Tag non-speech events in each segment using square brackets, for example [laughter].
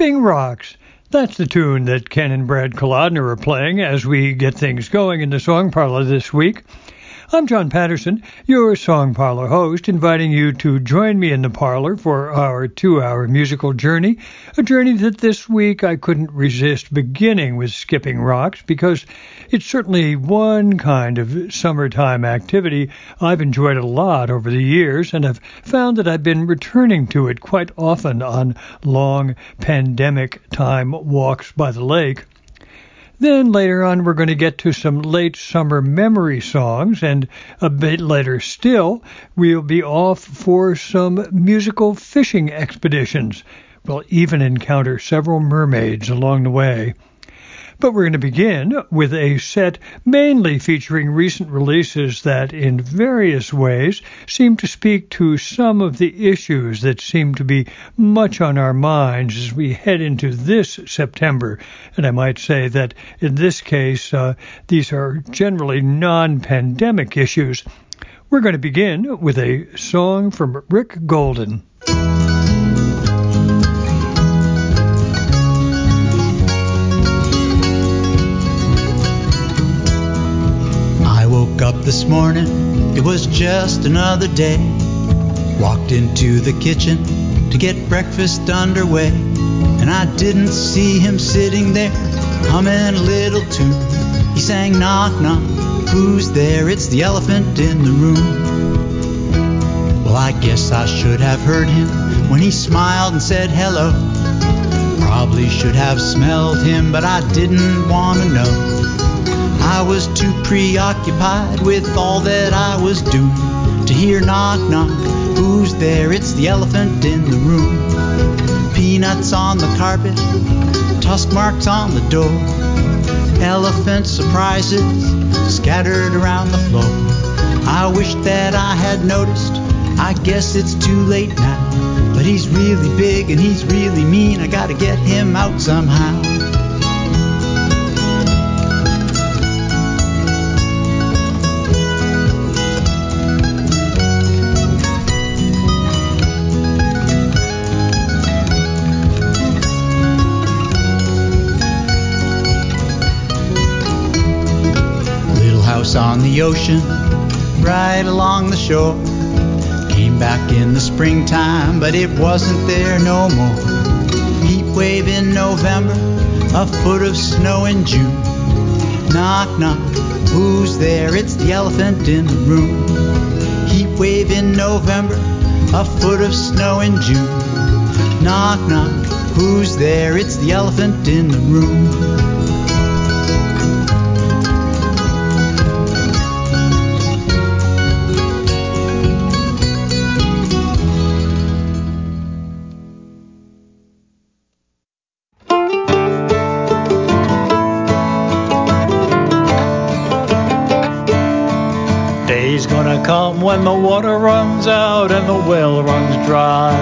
Skipping Rocks. That's the tune that Ken and Brad Kolodner are playing as we get things going in the song parlor this week. I'm John Patterson, your Song Parlor host, inviting you to join me in the parlor for our two hour musical journey. A journey that this week I couldn't resist beginning with Skipping Rocks because it's certainly one kind of summertime activity I've enjoyed a lot over the years and have found that I've been returning to it quite often on long pandemic time walks by the lake. Then later on, we're going to get to some late summer memory songs, and a bit later still, we'll be off for some musical fishing expeditions. We'll even encounter several mermaids along the way. But we're going to begin with a set mainly featuring recent releases that, in various ways, seem to speak to some of the issues that seem to be much on our minds as we head into this September. And I might say that in this case, uh, these are generally non pandemic issues. We're going to begin with a song from Rick Golden. Up this morning, it was just another day. Walked into the kitchen to get breakfast underway, and I didn't see him sitting there humming a little tune. He sang, Knock, knock, who's there? It's the elephant in the room. Well, I guess I should have heard him when he smiled and said hello. Probably should have smelled him, but I didn't want to know. I was too preoccupied with all that I was doing to hear knock knock. Who's there? It's the elephant in the room. Peanuts on the carpet, tusk marks on the door. Elephant surprises scattered around the floor. I wish that I had noticed. I guess it's too late now. But he's really big and he's really mean. I gotta get him out somehow. On the ocean, right along the shore. Came back in the springtime, but it wasn't there no more. Heat wave in November, a foot of snow in June. Knock, knock, who's there? It's the elephant in the room. Heat wave in November, a foot of snow in June. Knock, knock, who's there? It's the elephant in the room. When the water runs out and the well runs dry.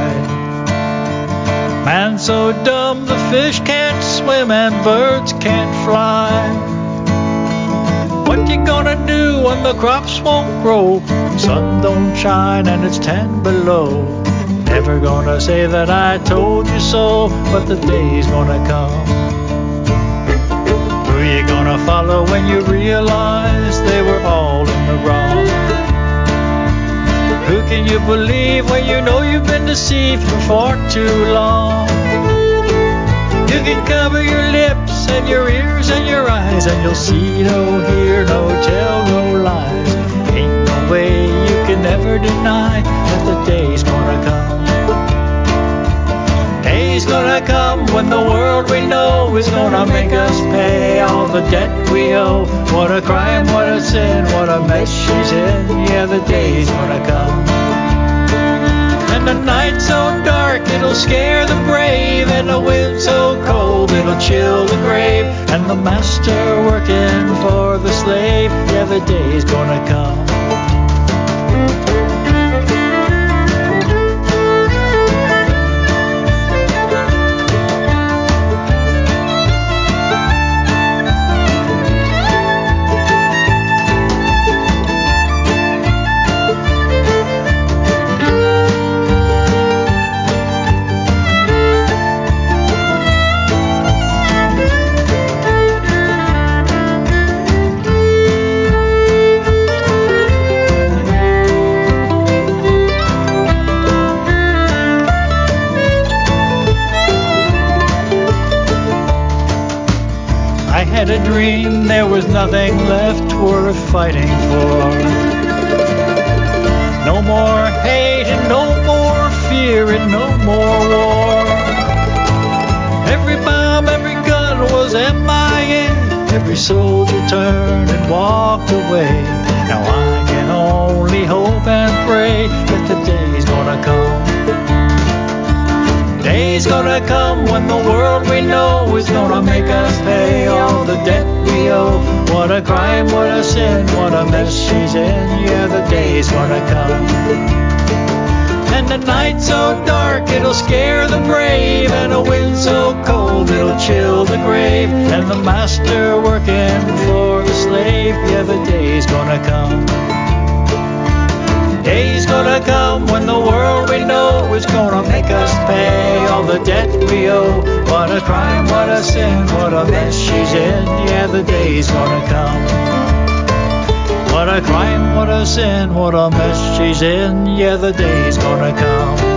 Man so dumb the fish can't swim and birds can't fly. What you gonna do when the crops won't grow? Sun don't shine and it's ten below. Never gonna say that I told you so, but the day's gonna come. Who you gonna follow when you realize they were all in the wrong? Who can you believe when you know you've been deceived for far too long? You can cover your lips and your ears and your eyes, and you'll see no, hear no, tell no lies. Ain't no way you can ever deny that the day's gonna come. Day's gonna come when the world we know is gonna make us pay all the debt we owe. What a crime, what a sin, what a mess she's in. Yeah, the day's gonna come. And the night so dark it'll scare the brave, and the wind so cold it'll chill the grave. And the master working for the slave, yeah, the day's gonna come. There was nothing left worth fighting for. No more hate and no more fear and no more war. Every bomb, every gun was MIA. Every soldier turned and walked away. What a crime, what a sin, what a mess she's in. Yeah, the day's gonna come. And the night so dark it'll scare the brave, and a wind so cold it'll chill the grave. And the master working for the slave, yeah, the day's gonna come. Gonna come when the world we know is gonna make us pay all the debt we owe. What a crime, what a sin, what a mess she's in. Yeah, the day's gonna come. What a crime, what a sin, what a mess she's in. Yeah, the day's gonna come.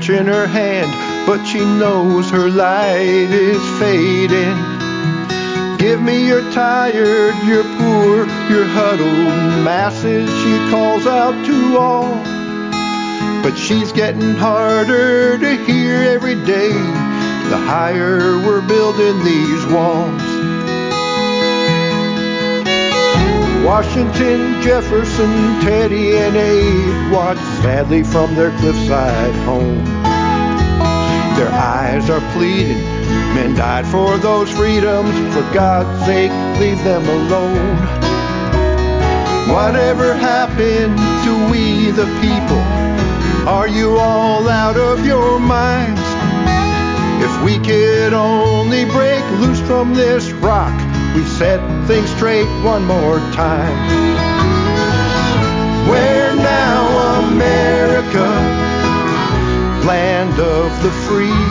Torch in her hand, but she knows her light is fading. Give me your tired, your poor, your huddled masses, she calls out to all. But she's getting harder to hear every day the higher we're building these walls. Washington, Jefferson, Teddy, and Abe watch sadly from their cliffside home. Their eyes are pleading, men died for those freedoms, for God's sake, leave them alone. Whatever happened to we the people? Are you all out of your minds? If we could only break loose from this rock, we set things straight one more time. Land of the free,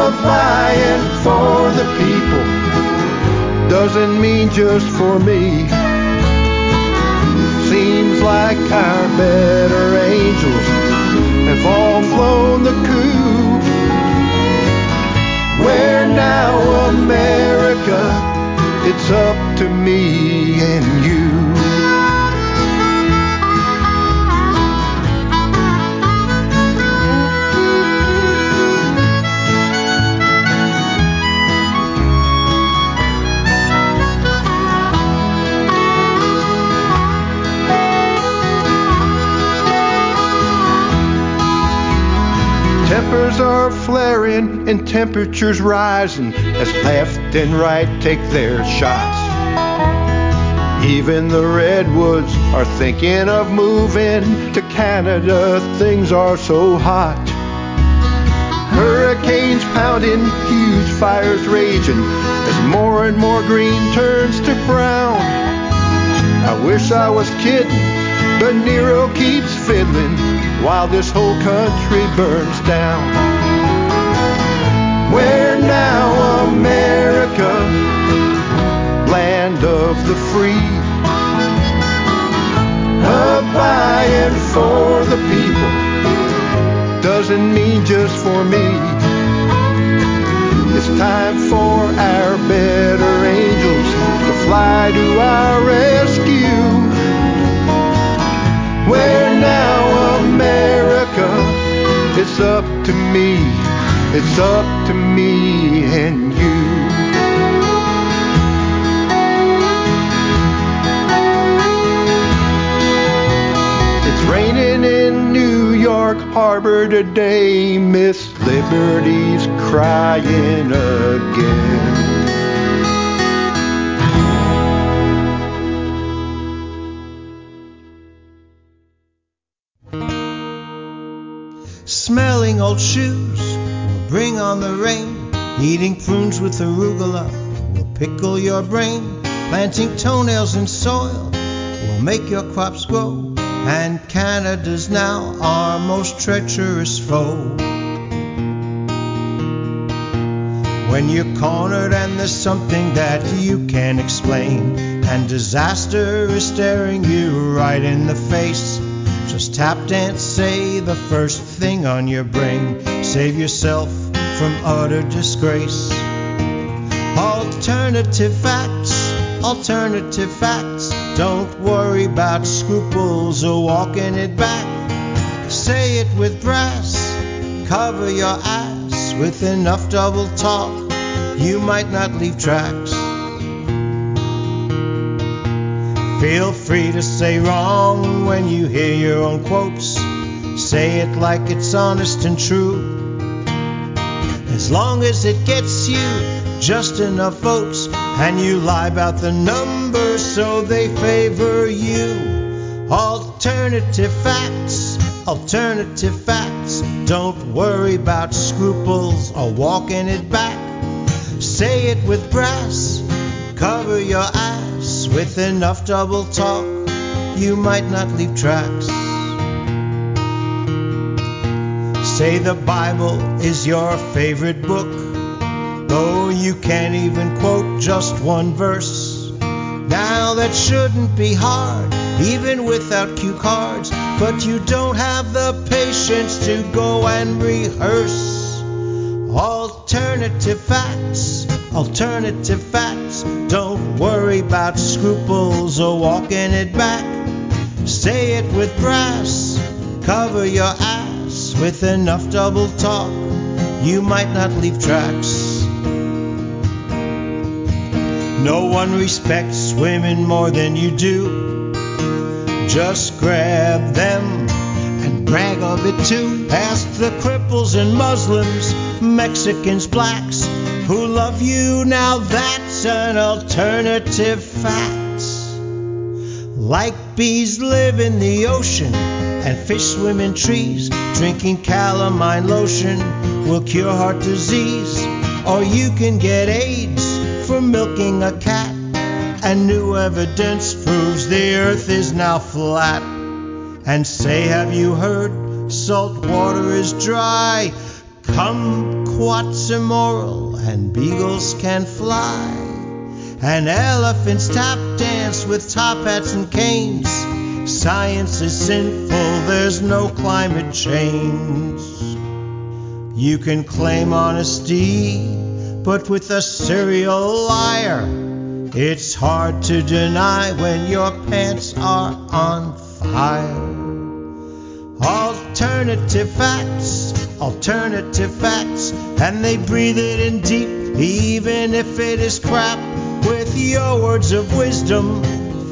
of by for the people, doesn't mean just for me. Seems like our better angels have all flown the coop. Where now, America? It's up to me and you. Flaring and temperatures rising as left and right take their shots. Even the redwoods are thinking of moving to Canada. Things are so hot. Hurricanes pounding, huge fires raging as more and more green turns to brown. I wish I was kidding, but Nero keeps fiddling while this whole country burns down. Now, America, land of the free, of by and for the people, doesn't mean just for me. It's time for Today. Miss Liberty's crying again. Smelling old shoes will bring on the rain. Eating prunes with arugula will pickle your brain. Planting toenails in soil will make your crops grow. And Canada's now our most treacherous foe. When you're cornered and there's something that you can't explain, and disaster is staring you right in the face. Just tap dance, say the first thing on your brain. Save yourself from utter disgrace. Alternative facts, alternative facts. Don't worry about scruples or walking it back. Say it with brass, cover your ass with enough double talk. You might not leave tracks. Feel free to say wrong when you hear your own quotes. Say it like it's honest and true. As long as it gets you just enough votes, and you lie about the numbers so they favor you. Alternative facts, alternative facts. Don't worry about scruples or walking it back. Say it with brass, cover your ass with enough double talk. You might not leave tracks. Say the Bible is your favorite book. Though you can't even quote just one verse. Now that shouldn't be hard, even without cue cards, but you don't have the patience to go and rehearse. Alternative facts, alternative facts. Don't worry about scruples or walking it back. Say it with brass, cover your ass with enough double talk. You might not leave tracks. No one respects women more than you do. Just grab them and brag of it too. Ask the cripples and Muslims, Mexicans, blacks who love you. Now that's an alternative fact. Like bees live in the ocean and fish swim in trees, drinking calamine lotion will cure heart disease. Or you can get AIDS from milking a cat, and new evidence proves the earth is now flat. And say, have you heard salt water is dry? Kumquats immoral and beagles can fly. And elephants tap dance with top hats and canes. Science is sinful, there's no climate change. You can claim honesty, but with a serial liar, it's hard to deny when your pants are on fire. Alternative facts, alternative facts, and they breathe it in deep, even if it is crap, with your words of wisdom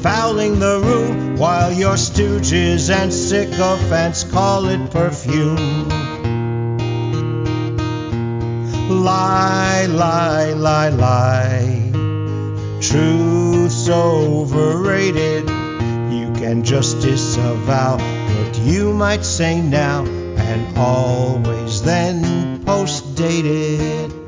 fouling the room while your stooges and sycophants call it perfume. Lie, lie, lie, lie. Truth's overrated. You can just disavow what you might say now and always then post dated.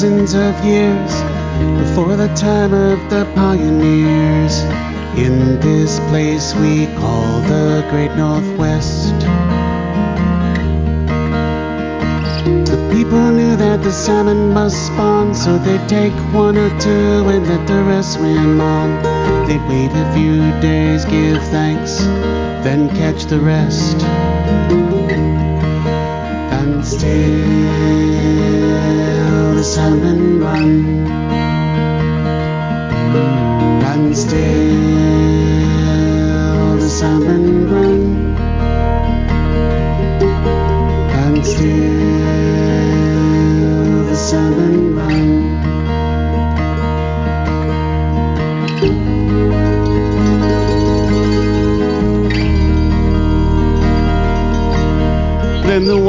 Thousands of years, before the time of the pioneers, in this place we call the Great Northwest. The people knew that the salmon must spawn, so they'd take one or two and let the rest swim on. They'd wait a few days, give thanks, then catch the rest and still salmon run, and still the salmon run, and still the run.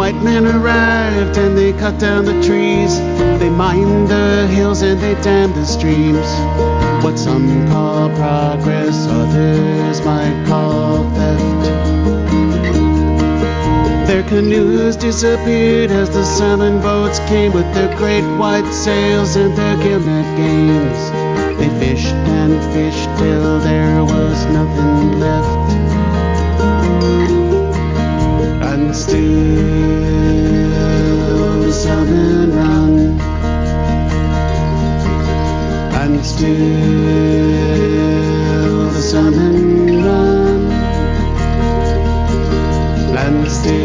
White men arrived and they cut down the trees. They mined the hills and they dammed the streams. What some call progress, others might call theft. Their canoes disappeared as the sailing boats came with their great white sails and their gillnet games. They fished and fished till there was nothing left. And still still the salmon run, and still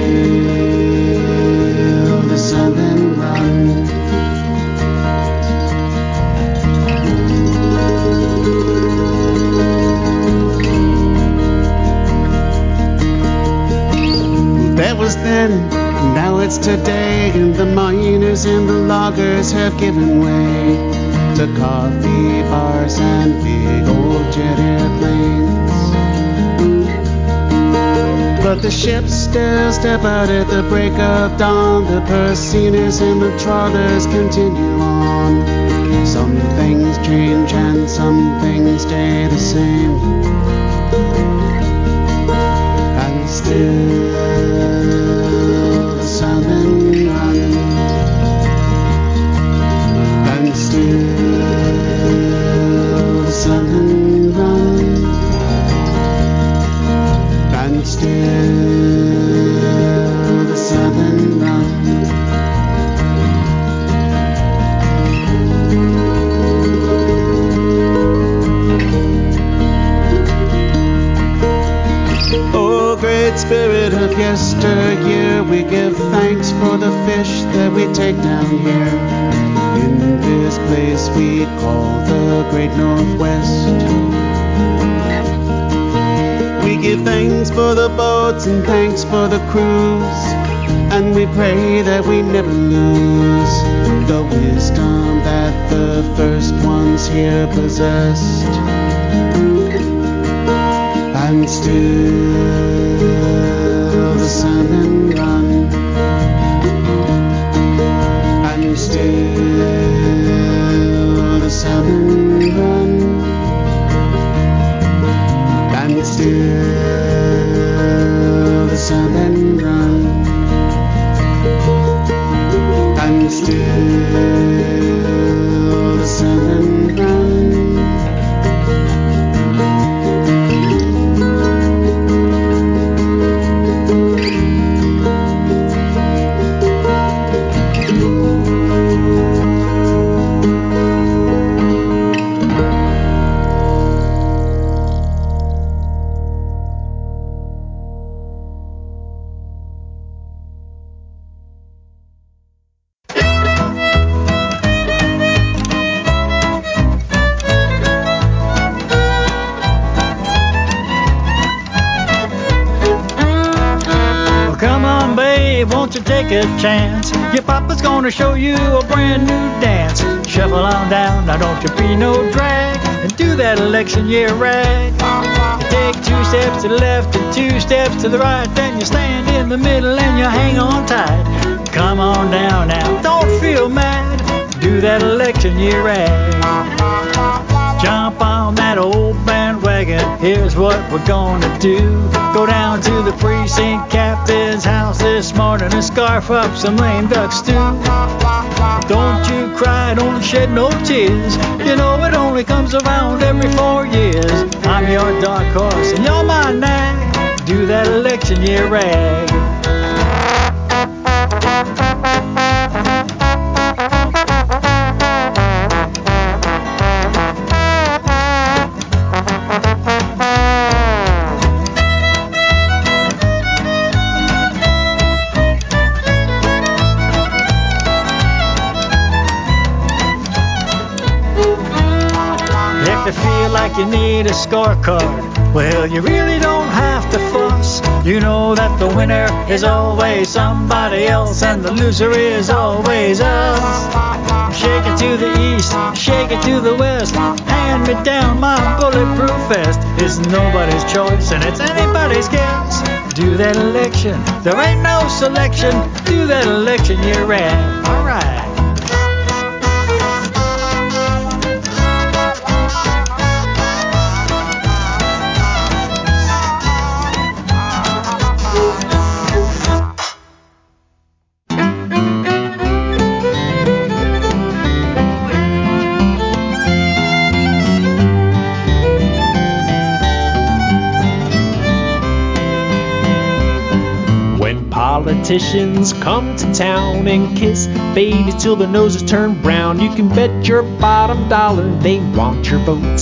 the salmon run. That was then, now it's today, and the miners and the loggers have given way to coffee bars and big old jet airplanes. But the ships still step out at the break of dawn. The pursuers and the trawlers continue on. Some things change and some things stay the same. And still give thanks for the boats and thanks for the crews. And we pray that we never lose the wisdom that the first ones here possessed. And still the salmon run, and still the salmon run, still the salmon run, and still the salmon run. Loser is always us. Shake it to the east, shake it to the west. Hand me down my bulletproof vest. It's nobody's choice, and it's anybody's guess. Do that election, there ain't no selection. Babies till their noses turn brown, you can bet your bottom dollar they want your vote.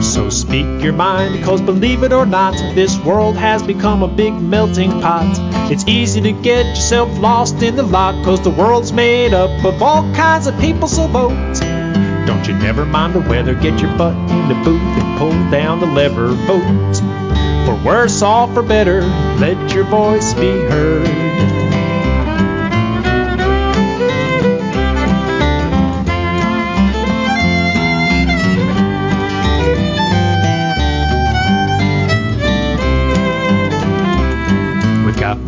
So speak your mind, because believe it or not, this world has become a big melting pot. It's easy to get yourself lost in the lot, because the world's made up of all kinds of people, so vote. Don't you never mind the weather, get your butt in the booth and pull down the lever, vote. For worse or for better, let your voice be heard.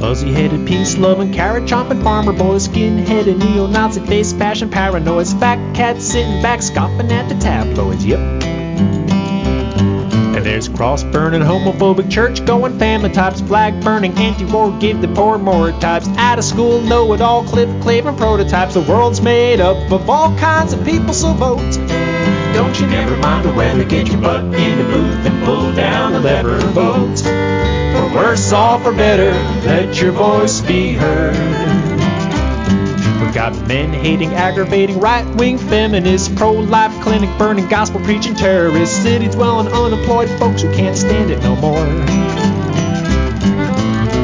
Fuzzy headed, peace loving, carrot chomping farmer boy, skin headed, neo Nazi face, passion paranoids, fat cat sitting back, scoffing at the tabloids. Yep. And there's cross burning, homophobic, church going family types, flag burning, anti war, give the poor more types, out of school, know it all, clip claving prototypes. The world's made up of all kinds of people, so vote. Don't you never mind the weather, get your butt in the booth and pull down the lever, vote. Worse off or better, let your voice be heard. We've got men hating, aggravating, right wing feminists, pro life clinic burning, gospel preaching terrorists, city dwelling, unemployed folks who can't stand it no more.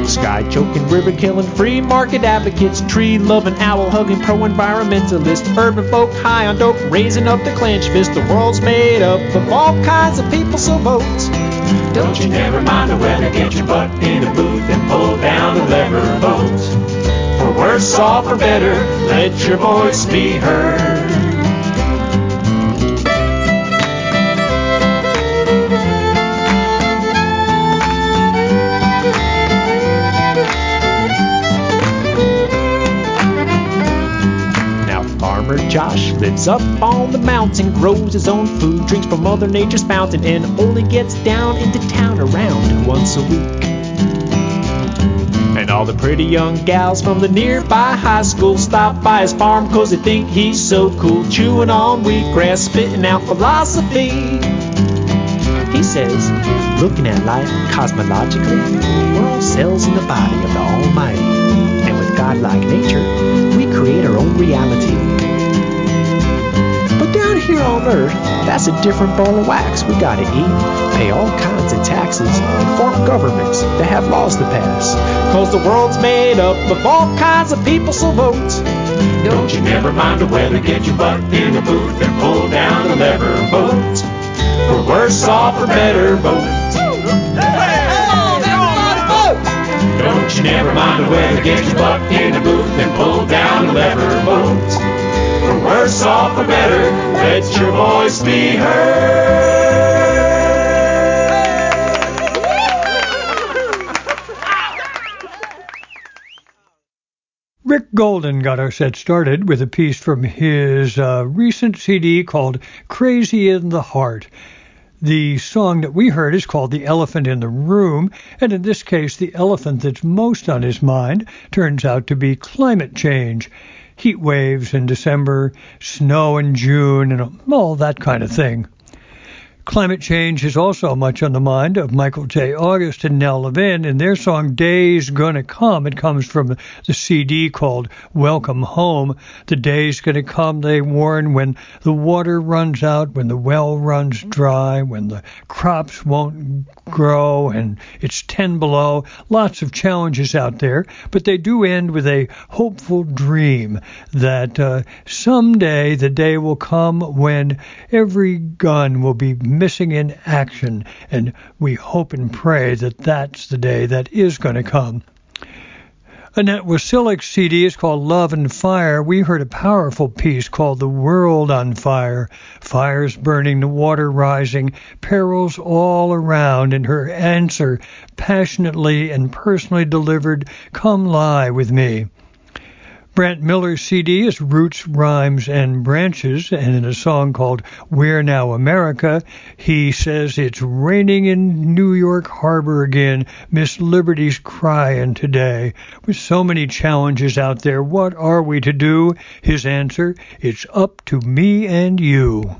Sky choking, river killing, free market advocates, tree loving, owl hugging, pro environmentalists, urban folk high on dope, raising up the clench fist. The world's made up of all kinds of people, so vote. Don't you never mind the weather, get your butt in the booth and pull down the lever, vote. For worse off or better, let your voice be heard. Farmer Josh lives up on the mountain, grows his own food, drinks from Mother Nature's fountain, and only gets down into town around once a week. And all the pretty young gals from the nearby high school stop by his farm cause they think he's so cool, chewing on wheatgrass, spitting out philosophy. He says, looking at life cosmologically, we're all cells in the body of the Almighty. And with godlike nature, we create our own reality. Here on Earth, that's a different ball of wax. We gotta eat, pay all kinds of taxes, form governments that have laws to pass. Cause the world's made up of all kinds of people, so vote. Don't you never mind the weather, get your butt in the booth and pull down the lever, vote. For worse or better, vote. Don't you never mind the weather, get your butt in the booth and pull down the lever, vote. For worse off or better, let your voice be heard. Rick Golden got our set started with a piece from his uh, recent CD called Crazy in the Heart. The song that we heard is called The Elephant in the Room, and in this case, the elephant that's most on his mind turns out to be climate change. Heat waves in December, snow in June, and all that kind of thing. Climate change is also much on the mind of Michael J. August and Nell Levin in their song Day's Gonna Come. It comes from the CD called Welcome Home. The day's gonna come, they warn, when the water runs out, when the well runs dry, when the crops won't grow and it's 10 below. Lots of challenges out there, but they do end with a hopeful dream that uh, someday the day will come when every gun will be missing in action, and we hope and pray that that's the day that is going to come. Annette Wasilick's CD is called Love and Fire. We heard a powerful piece called The World on Fire. Fires burning, the water rising, perils all around, and her answer, passionately and personally delivered, Come lie with me. Brant Miller's CD is Roots, Rhymes, and Branches, and in a song called We're Now America, he says it's raining in New York Harbor again. Miss Liberty's crying today. With so many challenges out there, what are we to do? His answer, it's up to me and you.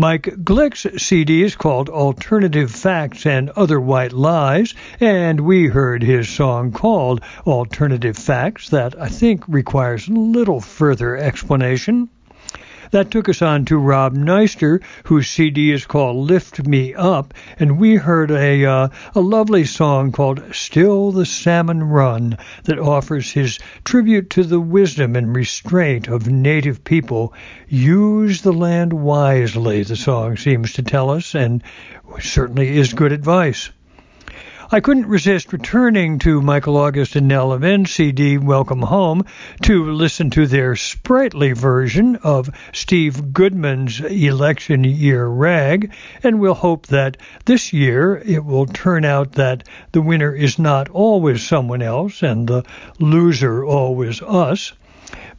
Mike Glick's CD is called Alternative Facts and Other White Lies, and we heard his song called Alternative Facts that I think requires little further explanation. That took us on to Rob Neister, whose CD is called Lift Me Up, and we heard a uh, a lovely song called Still the Salmon Run that offers his tribute to the wisdom and restraint of native people. Use the land wisely, the song seems to tell us, and certainly is good advice. I couldn't resist returning to Michael August and Nell Levin CD Welcome Home to listen to their sprightly version of Steve Goodman's election year rag, and we'll hope that this year it will turn out that the winner is not always someone else and the loser always us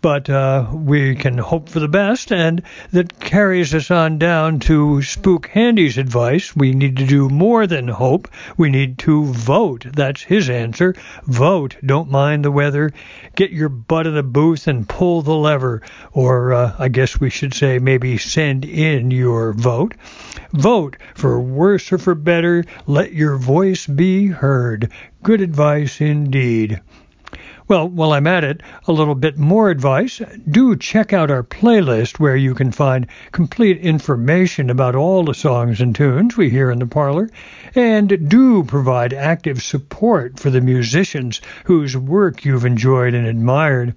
but uh, we can hope for the best, and that carries us on down to Spook Handy's advice. We need to do more than hope. We need to vote. That's his answer. Vote. Don't mind the weather. Get your butt in the booth and pull the lever. Or uh, I guess we should say maybe send in your vote. Vote for worse or for better. Let your voice be heard. Good advice indeed. Well, while I'm at it, a little bit more advice. Do check out our playlist where you can find complete information about all the songs and tunes we hear in the parlor, and do provide active support for the musicians whose work you've enjoyed and admired.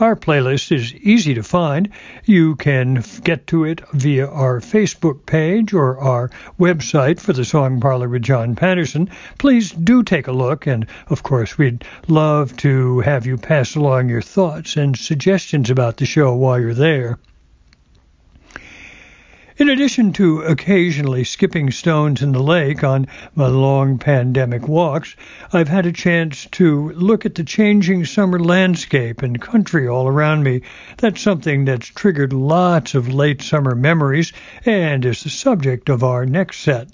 Our playlist is easy to find. You can get to it via our Facebook page or our website for the Song Parlor with John Patterson. Please do take a look, and of course, we'd love to have you pass along your thoughts and suggestions about the show while you're there. In addition to occasionally skipping stones in the lake on my long pandemic walks, I've had a chance to look at the changing summer landscape and country all around me. That's something that's triggered lots of late summer memories and is the subject of our next set.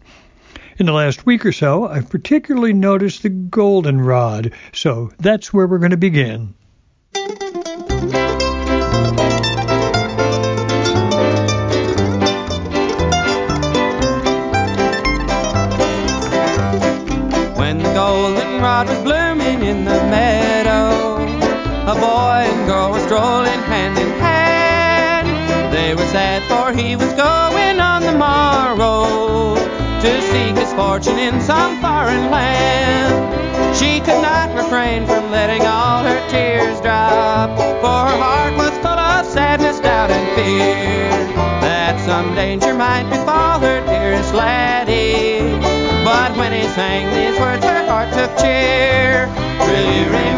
In the last week or so, I've particularly noticed the goldenrod, so that's where we're going to begin. Was blooming in the meadow. A boy and girl were strolling hand in hand. They were sad for he was going on the morrow to seek his fortune in some foreign sang these words, her heart took cheer. Will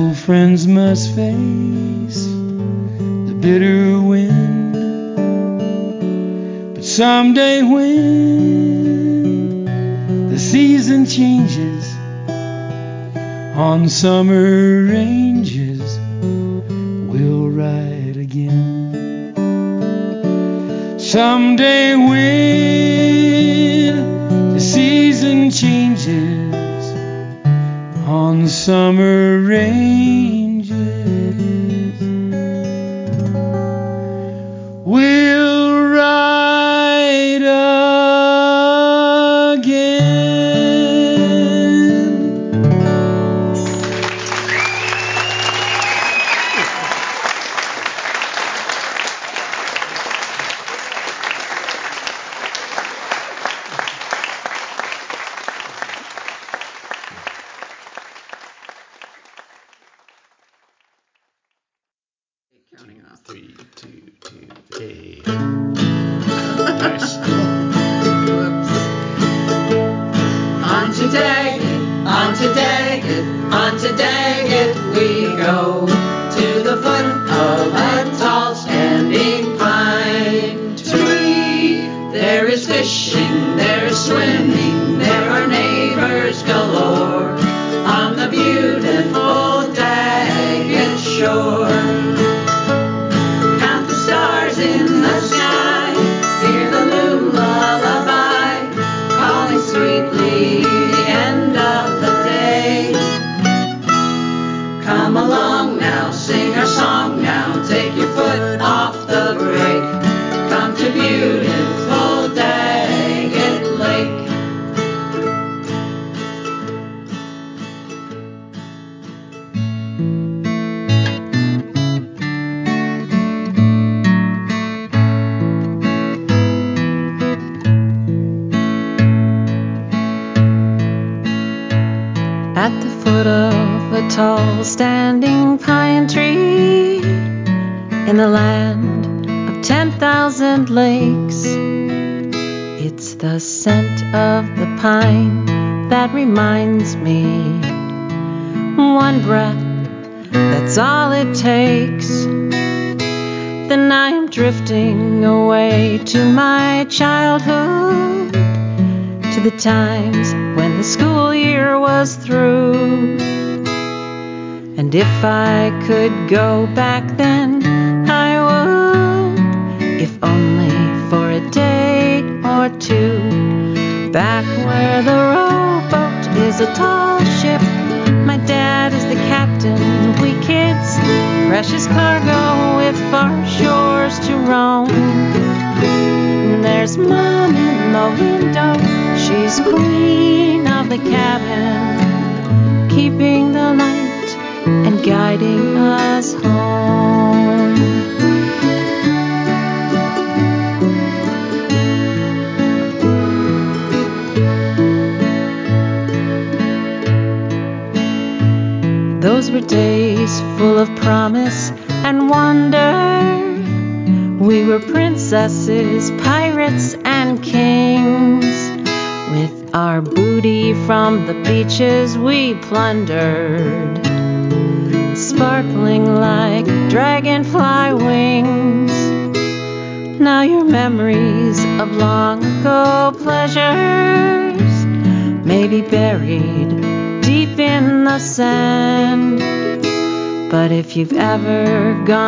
Old friends must face the bitter wind. But someday when the season changes on summer ranges, we'll ride again. Someday when the season changes on summer rain.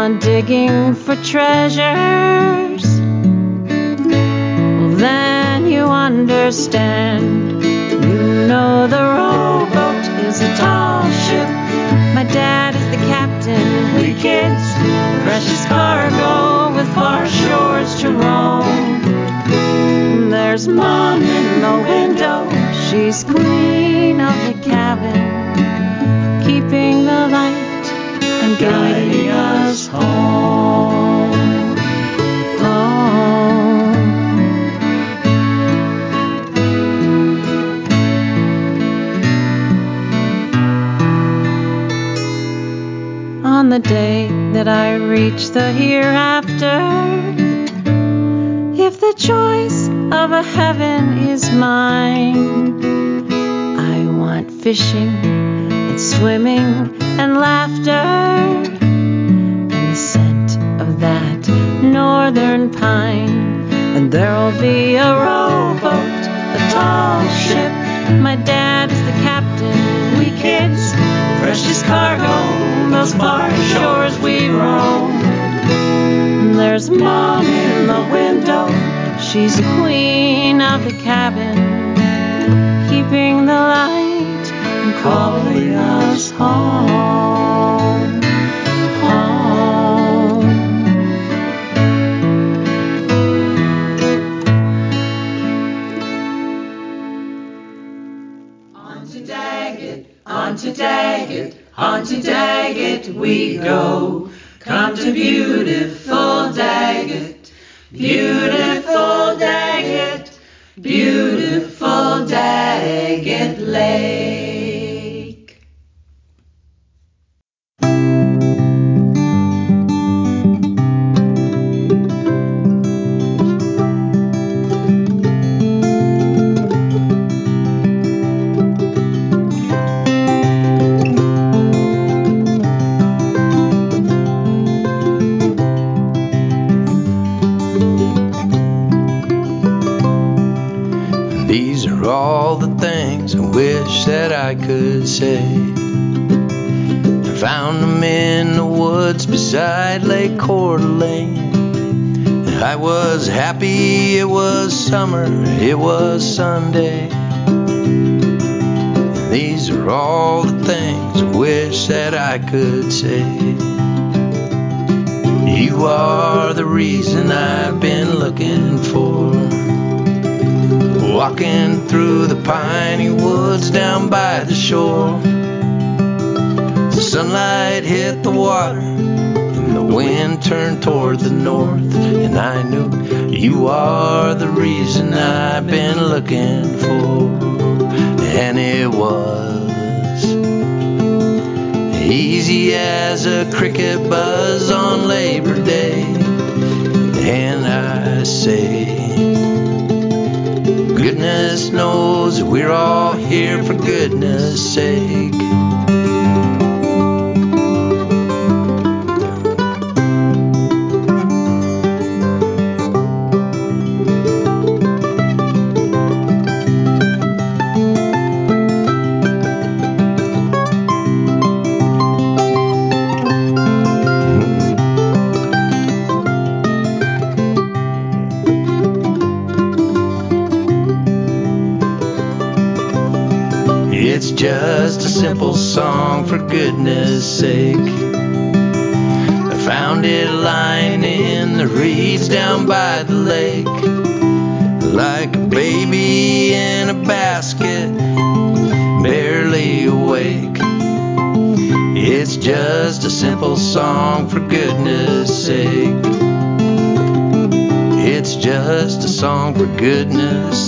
Gone digging for treasures, well, then you understand. You know the rowboat is a tall ship. My dad is the captain. We kids, precious cargo with far shores to roam. There's mom in the window. She's queen of the cabin, keeping the light and guiding us home. Home. On the day that I reach the hereafter, if the choice of a heaven is mine, I want fishing and swimming and laughter northern pine. And there'll be a rowboat, a tall ship. My dad is the captain. We kids, precious cargo, those far shores we roam. There's mom in the window. She's queen of the cabin, keeping the light and calling us down by the lake. Like a baby in a basket, barely awake. It's just a simple song for goodness sake. It's just a song for goodness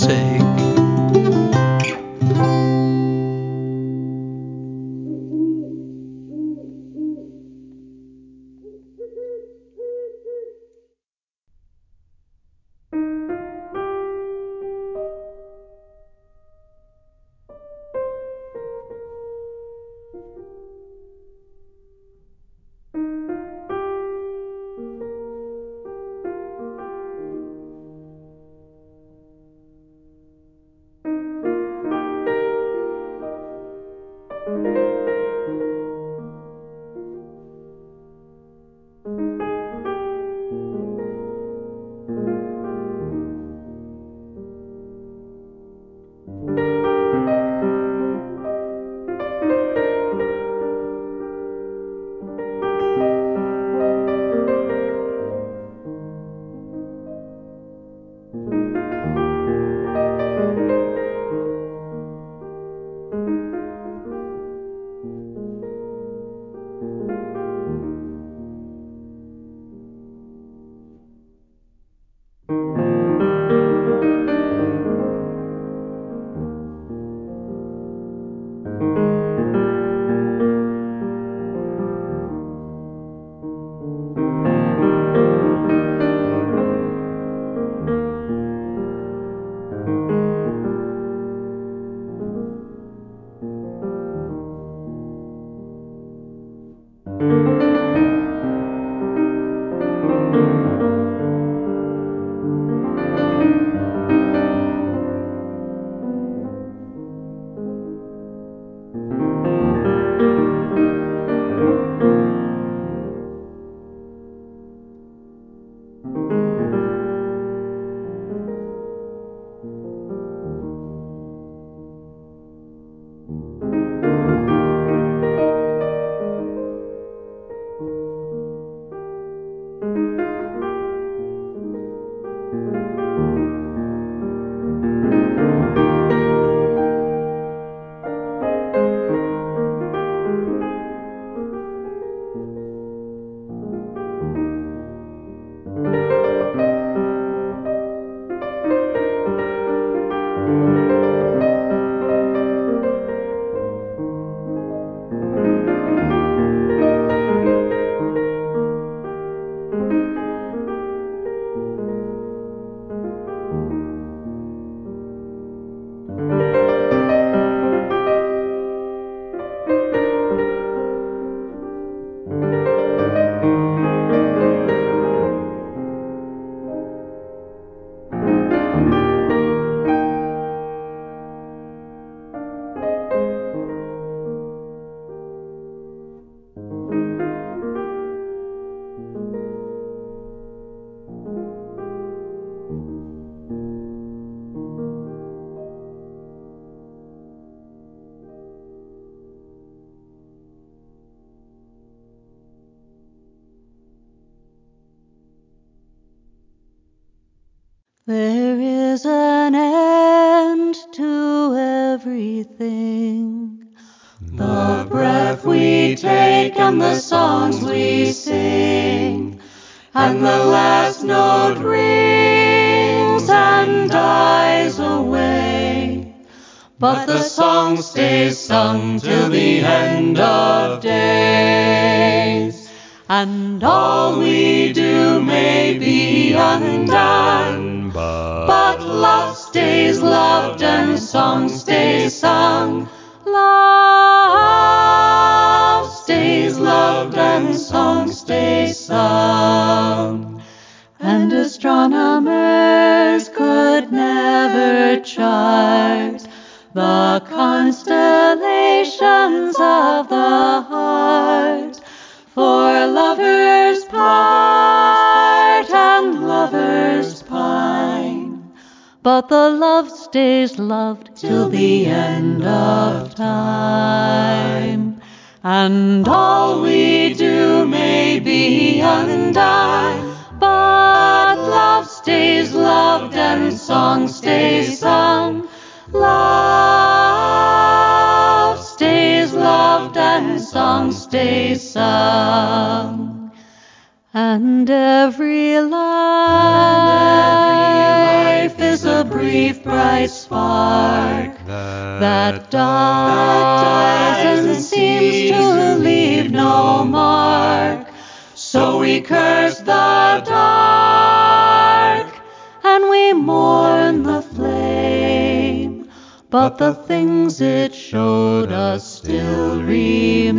But the song stays sung till the end of days. And all we do may be undone. But love stays loved and song stays sung. Love stays loved and song stays sung. And astronomers could never chart the constellations of the heart. For lovers part and lovers pine, but the love stays loved till the end of time. And all we do may be undone, but love stays loved and song stays sung. Love stays loved and songs stay sung. And every life is a brief bright spark that dies and seems to leave no mark. So we curse the dark and we mourn the flame, but the things it showed us still remain.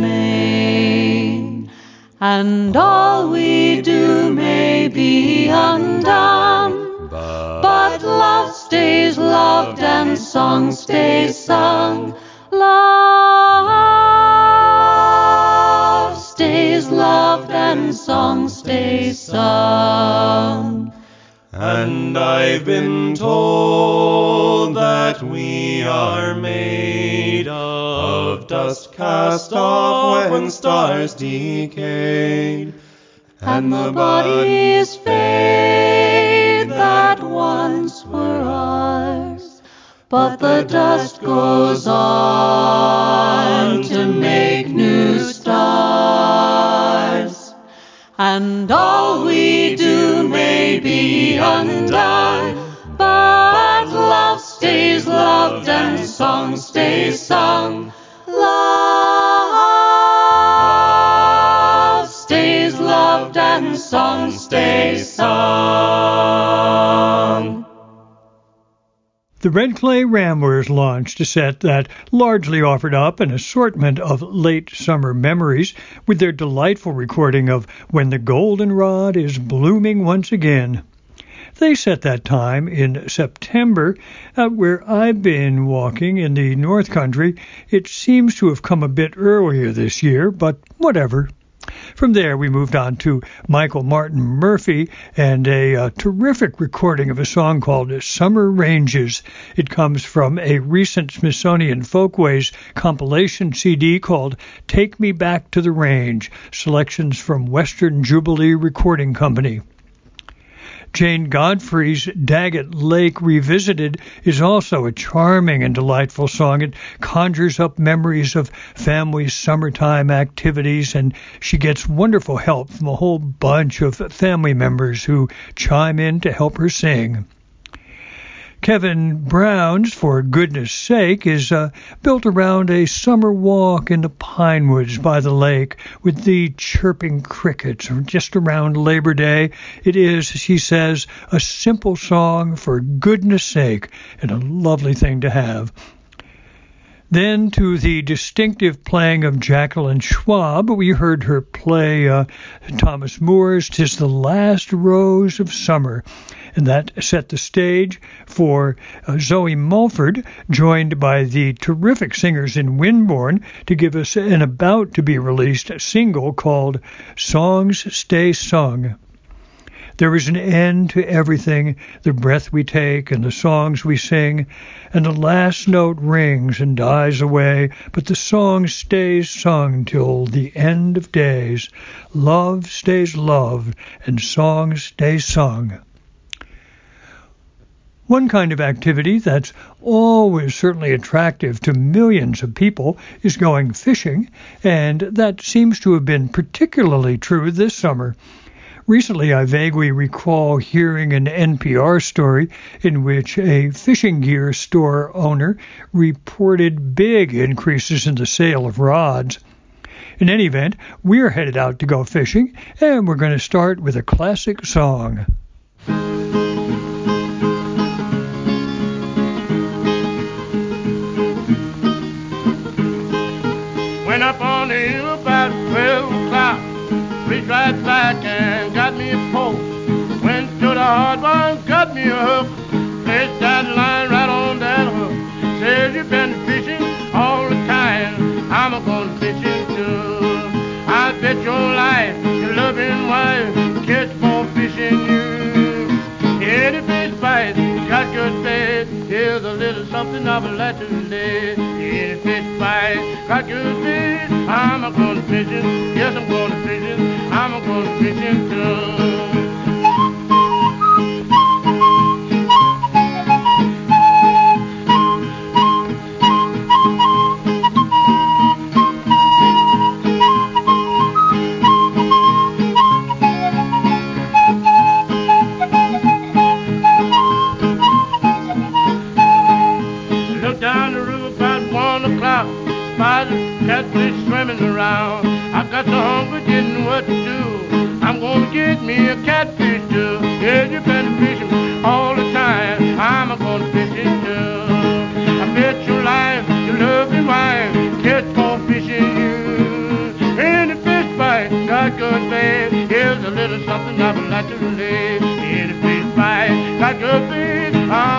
And all we do may be undone, but love stays loved and song stays sung. Love stays loved and song stays sung. And I've been told that we are made of dust cast off when stars decay, and the bodies fade that once were ours. But the dust goes on to make new stars, and all we be undone, but love stays loved and song stays sung. Love stays loved and song stays sung. The Red Clay Ramblers launched a set that largely offered up an assortment of late summer memories with their delightful recording of When the Goldenrod is Blooming Once Again. They set that time in September, uh, where I've been walking in the North Country. It seems to have come a bit earlier this year, but whatever. From there, we moved on to Michael Martin Murphey and a uh, terrific recording of a song called Summer Ranges. It comes from a recent Smithsonian Folkways compilation CD called Take Me Back to the Range, selections from Western Jubilee Recording Company. Jane Godfrey's Daggett Lake Revisited is also a charming and delightful song. It conjures up memories of family summertime activities, and she gets wonderful help from a whole bunch of family members who chime in to help her sing. Kevin Brown's For Goodness Sake is uh, built around a summer walk in the pine woods by the lake with the chirping crickets just around Labor Day. It is, she says, a simple song for goodness sake and a lovely thing to have. Then to the distinctive playing of Jacqueline Schwab, we heard her play uh, Thomas Moore's "Tis the Last Rose of Summer," and that set the stage for uh, Zoe Mulford, joined by the terrific singers in Windborne, to give us an about to be released single called "Songs Stay Sung." There is an end to everything, the breath we take and the songs we sing, and the last note rings and dies away, but the song stays sung till the end of days. Love stays loved, and songs stay sung. One kind of activity that's always certainly attractive to millions of people is going fishing, and that seems to have been particularly true this summer. Recently, I vaguely recall hearing an NPR story in which a fishing gear store owner reported big increases in the sale of rods. In any event, we're headed out to go fishing, and we're going to start with a classic song. Hard one, got me a hook, placed that line right on that hook. Says you've been fishing all the time, I'm a going fishing too. I bet your life, your loving wife, catch more fish than you. Any fish bite, got good bait, here's a little something I would like to lay. Any fish bite, got good bait, I'm a going fishing, yes I'm going fishing, I'm a going fishing too. getting what to do. I'm gonna get me a catfish too. Yeah, you better fish him all the time. I'm a gonna fish it too. I bet your life, your loving wife, catch more fish in you. And the fish bite, got good bad. Here's a little something I would like to relate. In the fish bite, got good bad.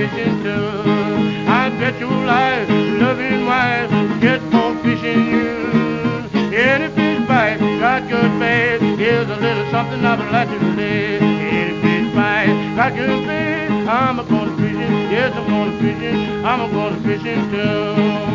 fishing too. I bet your life, loving wife, get more fishing you. Any fish bite, got good bait, here's a little something I would like to say. Any fish bite, got good bait, I'm a gonna fishing, yes I'm gonna fishing, I'm a gonna fishing too.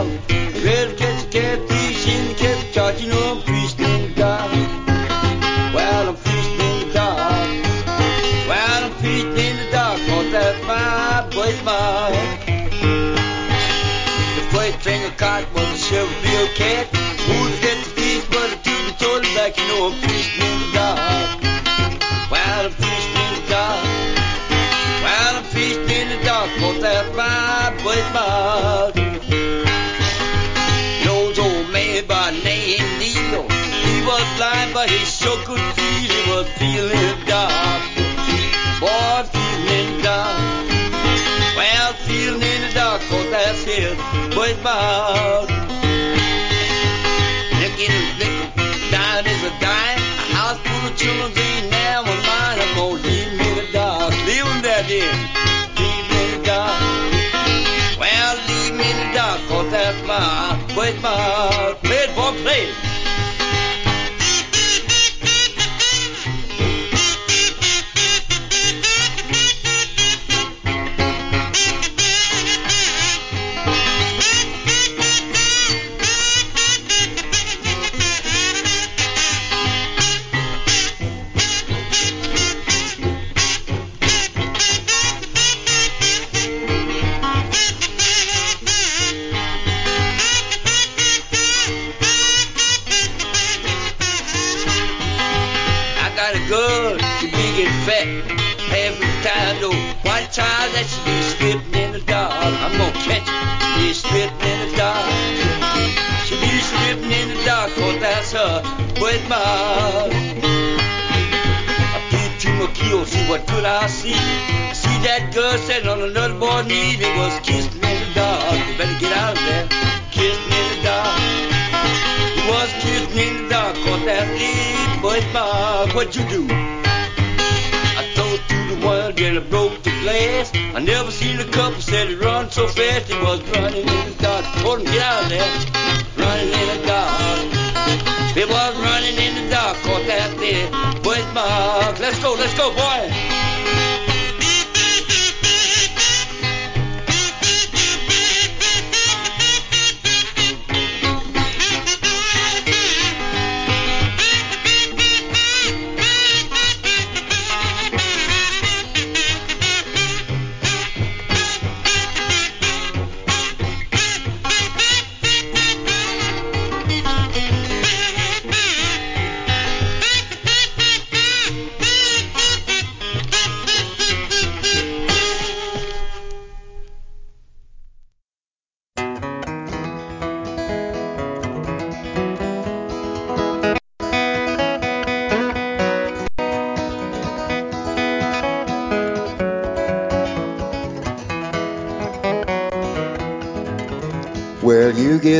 out.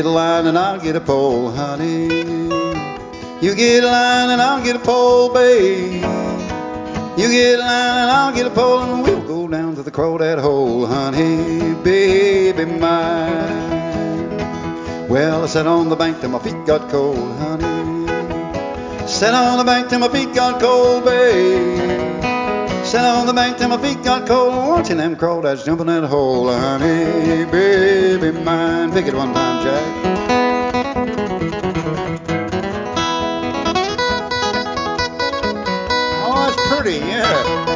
Get a line and I'll get a pole, honey. You get a line and I'll get a pole, babe. You get a line and I'll get a pole and we'll go down to the crawdad hole, honey, baby mine. Well, I sat on the bank till my feet got cold, honey. Sat on the bank till my feet got cold, babe. Sat on the bank till my feet got cold, watching them crawdads jumping that hole, honey, baby mine. Pick it one time, Jack. Oh, it's pretty, yeah.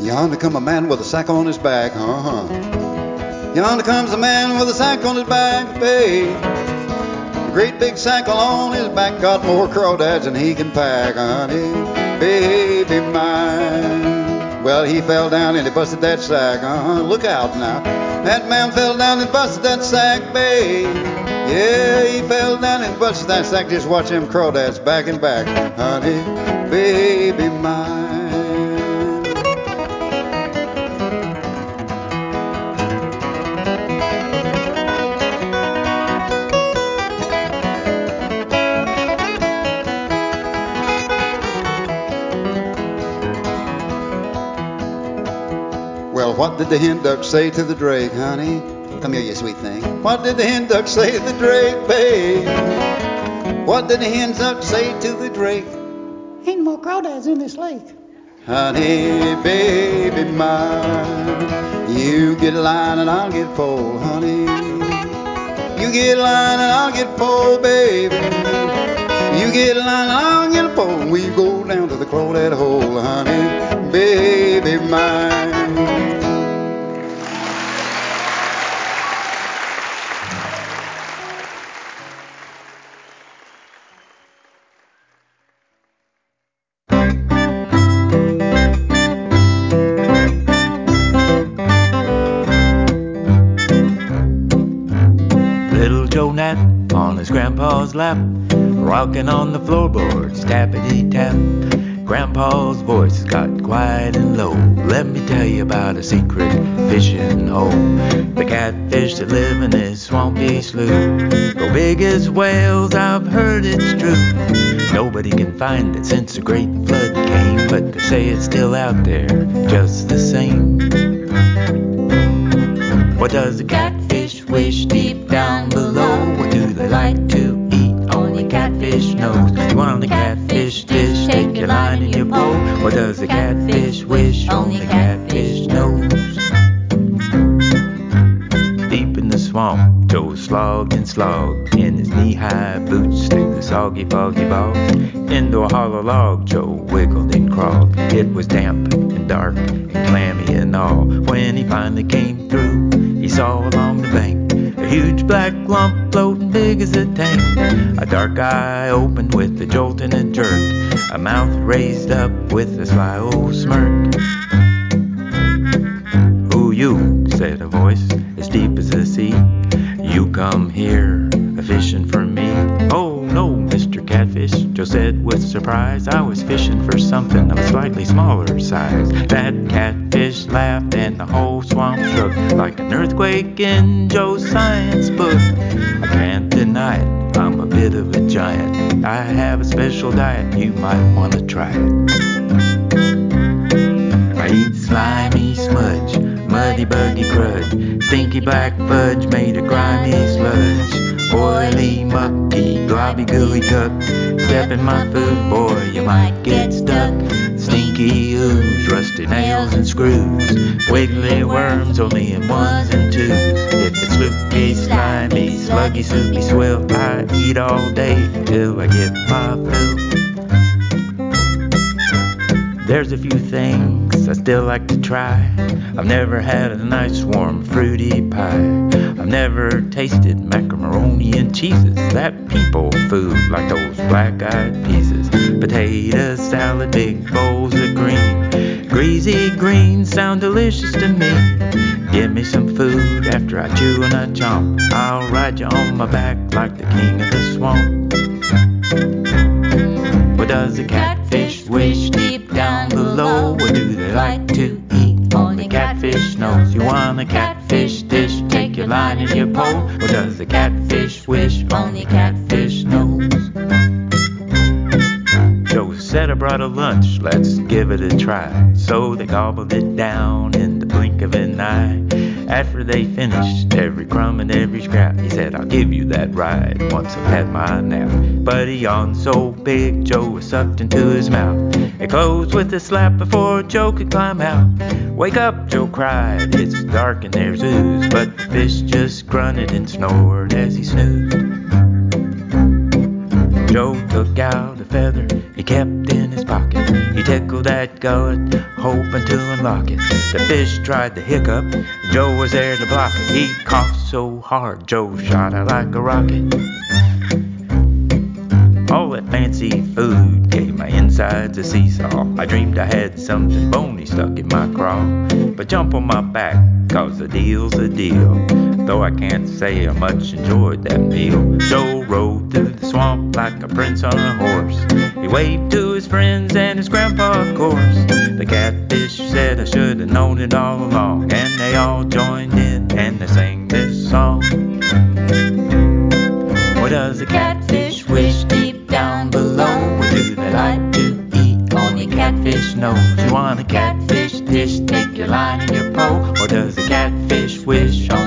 Yonder come a man with a sack on his back, uh-huh. Yonder comes a man with a sack on his back, babe. A great big sack on his back, got more crawdads than he can pack, honey, baby mine. Well, he fell down and he busted that sack, uh-huh. Look out now. That man fell down and busted that sack, babe. Yeah, he fell down and busted that sack. Just watch them crawdads back and back, honey, baby mine. What did the hen duck say to the drake, honey? Come here, you sweet thing. What did the hen duck say to the drake, babe? What did the hen duck say to the drake? Ain't no more crawdads in this lake. Honey, baby mine, you get a line and I'll get pole, honey. You get a line and I'll get pole, baby. You get a line and I'll get a pole. We go down to the crawdad hole, honey, baby mine. His grandpa's lap, rocking on the floorboards, tappity tap. Grandpa's voice got quiet and low. Let me tell you about a secret fishing hole. The catfish that live in this swampy slough go big as whales. I've heard it's true. Nobody can find it since the great flood came, but they say it's still out there just the same. What does a catfish wish deep down below? Does a catfish wish? Only catfish knows. Deep in the swamp, Joe slogged and slogged in his knee-high boots through the soggy, foggy bog. Into a hollow log, Joe wiggled and crawled. It was damp and dark and clammy and all. When he finally came through, he saw a a huge black lump floating big as a tank. A dark eye opened with a jolt and a jerk, a mouth raised up with a sly old smirk. Who you? said a voice as deep as the sea. You come here a fishing for me? Said with surprise. I was fishing for something of a slightly smaller size. That catfish laughed and the whole swamp shook like an earthquake in Joe's science book. I can't deny it, I'm a bit of a giant. I have a special diet, you might want to try it. I eat slimy smudge, muddy buggy crud, stinky black fudge made of grimy sludge, oily mucky, globby gooey duck. Step in my food, boy, you might get stuck. Stinky ooze, rusty nails and screws, wiggly worms only in ones and twos. If it's loopy, slimy, sluggy, soupy swill, I eat all day till I get my fill. There's a few things I still like to try. I've never had a nice warm fruity pie. I've never tasted macaroni Pieces that people food like those black eyed pieces. Potato salad, big bowls of green. Greasy greens sound delicious to me. Give me some food after I chew and I chomp. I'll ride you on my back like the king of the swamp. What does a catfish wish deep down below? What do they like to eat? Only catfish knows. You want a catfish dish? Take your line and your pole. What does a catfish? Lunch, let's give it a try. So they gobbled it down in the blink of an eye. After they finished every crumb and every scrap, he said, I'll give you that ride once I've had my nap. But he yawned so big, Joe was sucked into his mouth. It closed with a slap before Joe could climb out. Wake up, Joe cried, it's dark and there's ooze. But the fish just grunted and snored as he snoozed. Joe took out feather he kept in his pocket. He tickled that gullet, hoping to unlock it. The fish tried to hiccup, Joe was there to block it. He coughed so hard, Joe shot out like a rocket. All that fancy food gave my insides a seesaw. I dreamed I had something bony stuck in my craw. But jump on my back, cause the deal's a deal. Though I can't say I much enjoyed that meal. Joe rode through the swamp like a prince on a horse. He waved to his friends and his grandpa, of course. The catfish said I should have known it all along. And they all joined in and they sang this song. What does a catfish knows. You want a catfish dish? Take your line and your pole. Or does a catfish wish? Only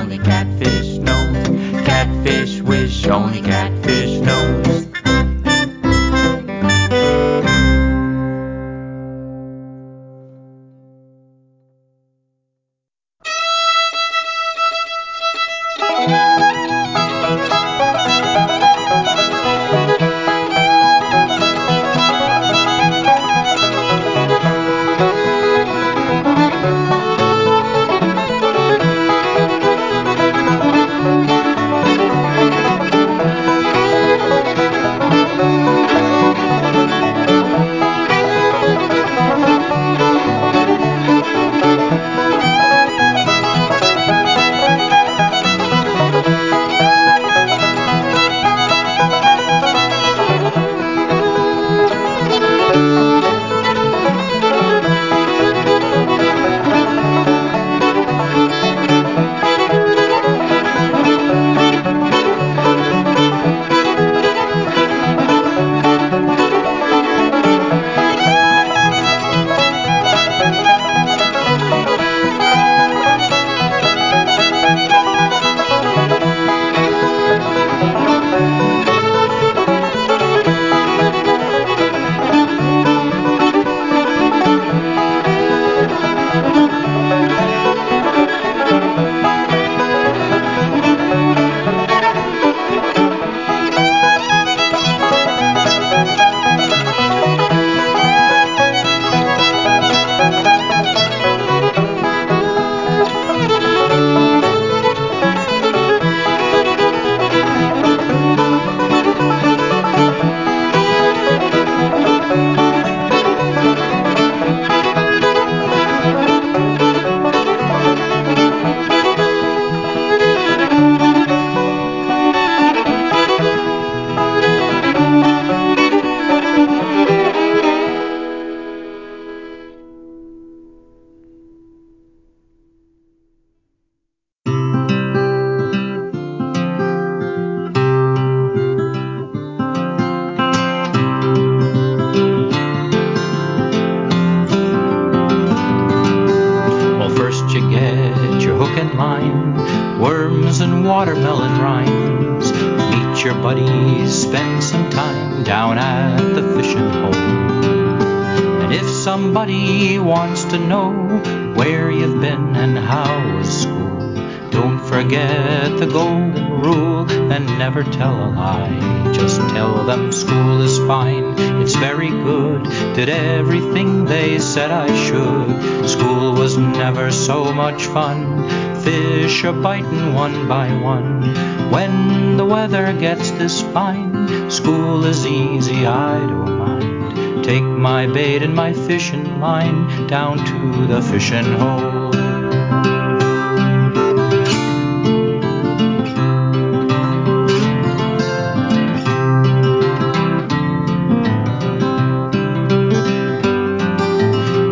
are biting one by one. When the weather gets this fine, school is easy, I don't mind. Take my bait and my fishing line down to the fishing hole.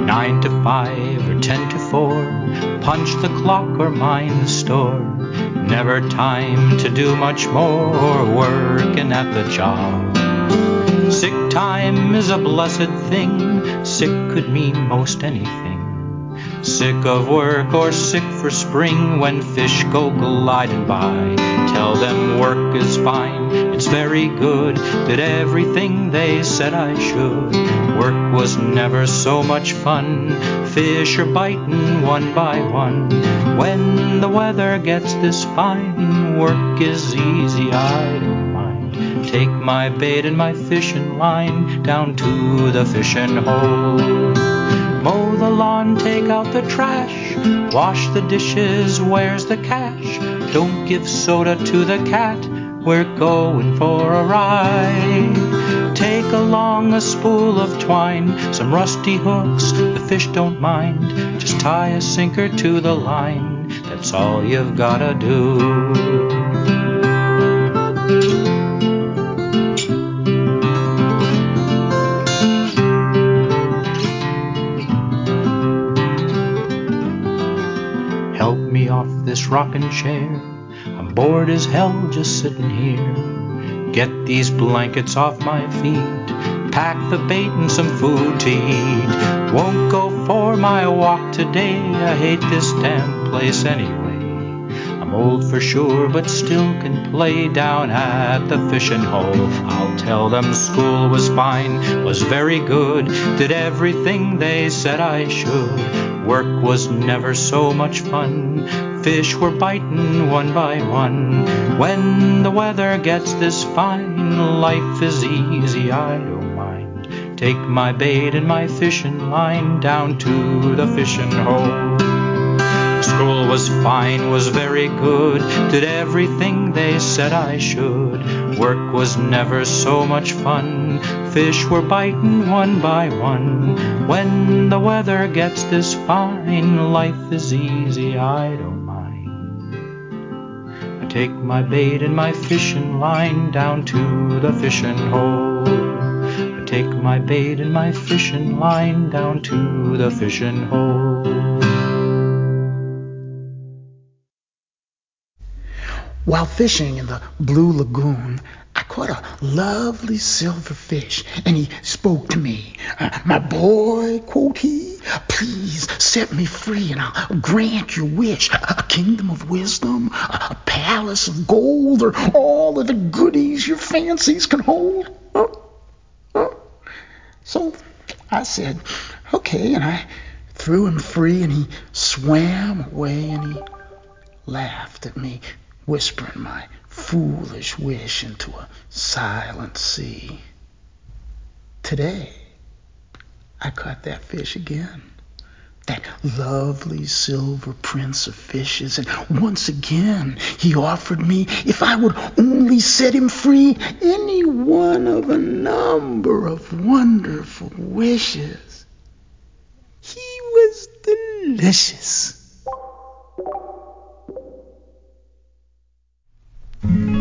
Nine to five or ten to four, punch the clock or mind the. Never time to do much more, working at the job. Sick time is a blessed thing. Sick could mean most anything. Sick of work or sick for spring when fish go gliding by. Tell them work is fine, it's very good. Did everything they said I should. Work was never so much fun. Fish are biting one by one. When the weather gets this fine, work is easy, I don't mind. Take my bait and my fishing line down to the fishing hole. Mow the lawn, take out the trash, wash the dishes, where's the cash? Don't give soda to the cat, we're going for a ride. Take along a spool of twine, some rusty hooks, the fish don't mind. Just tie a sinker to the line, that's all you've gotta do. Help me off this rocking chair. I'm bored as hell just sitting here. Get these blankets off my feet. Pack the bait and some food to eat. Won't go for my walk today. I hate this damn place anyway. I'm old for sure, but still can play down at the fishing hole. I'll tell them school was fine, was very good, did everything they said I should. Work was never so much fun. Fish were biting one by one. When the weather gets this fine, life is easy, I don't mind. Take my bait and my fishing line down to the fishing hole. School was fine, was very good, did everything they said I should. Work was never so much fun, fish were biting one by one. When the weather gets this fine, life is easy, I don't take my bait and my fishing line down to the fishing hole. I take my bait and my fishing line down to the fishing hole. While fishing in the Blue Lagoon, I caught a lovely silver fish, and he spoke to me. Uh, My boy, quote he, please set me free, and I'll grant your wish. A kingdom of wisdom, a palace of gold, or all of the goodies your fancies can hold. So I said, okay, and I threw him free, and he swam away, and he laughed at me, whispering my foolish wish into a silent sea. Today, I caught that fish again. That lovely silver prince of fishes, and once again he offered me, if I would only set him free, any one of a number of wonderful wishes. He was delicious. Come,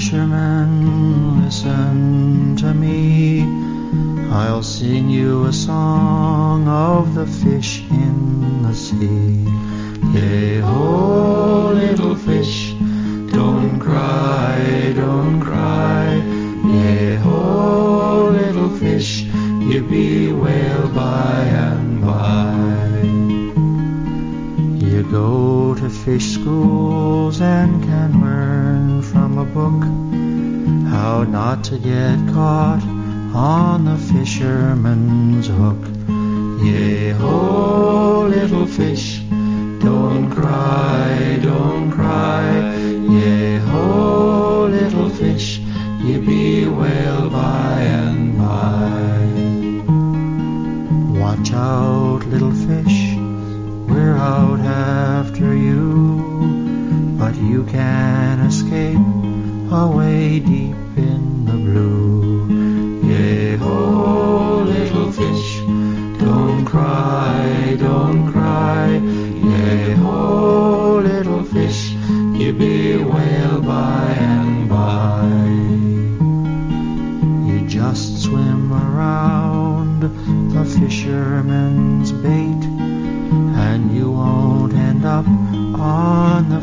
bold fishermen, listen to me. I'll sing you a song of the fish in the sea. Yea, ho, little fish, don't cry, don't cry. Yea, ho, little fish, you be well by and by. You go to fish schools and can learn from a book how not to get caught on the fisherman's hook. Yea, ho, little fish, don't cry, don't cry. Yea, ho, little fish, you be well by and by. Watch out, little fish, we're out after you, but you can escape away deep in the blue. Yea, ho, little fish, don't cry, don't cry. Yea, ho, little fish, you be well by and by. You just swim around the fisherman's bait, and you won't end up on the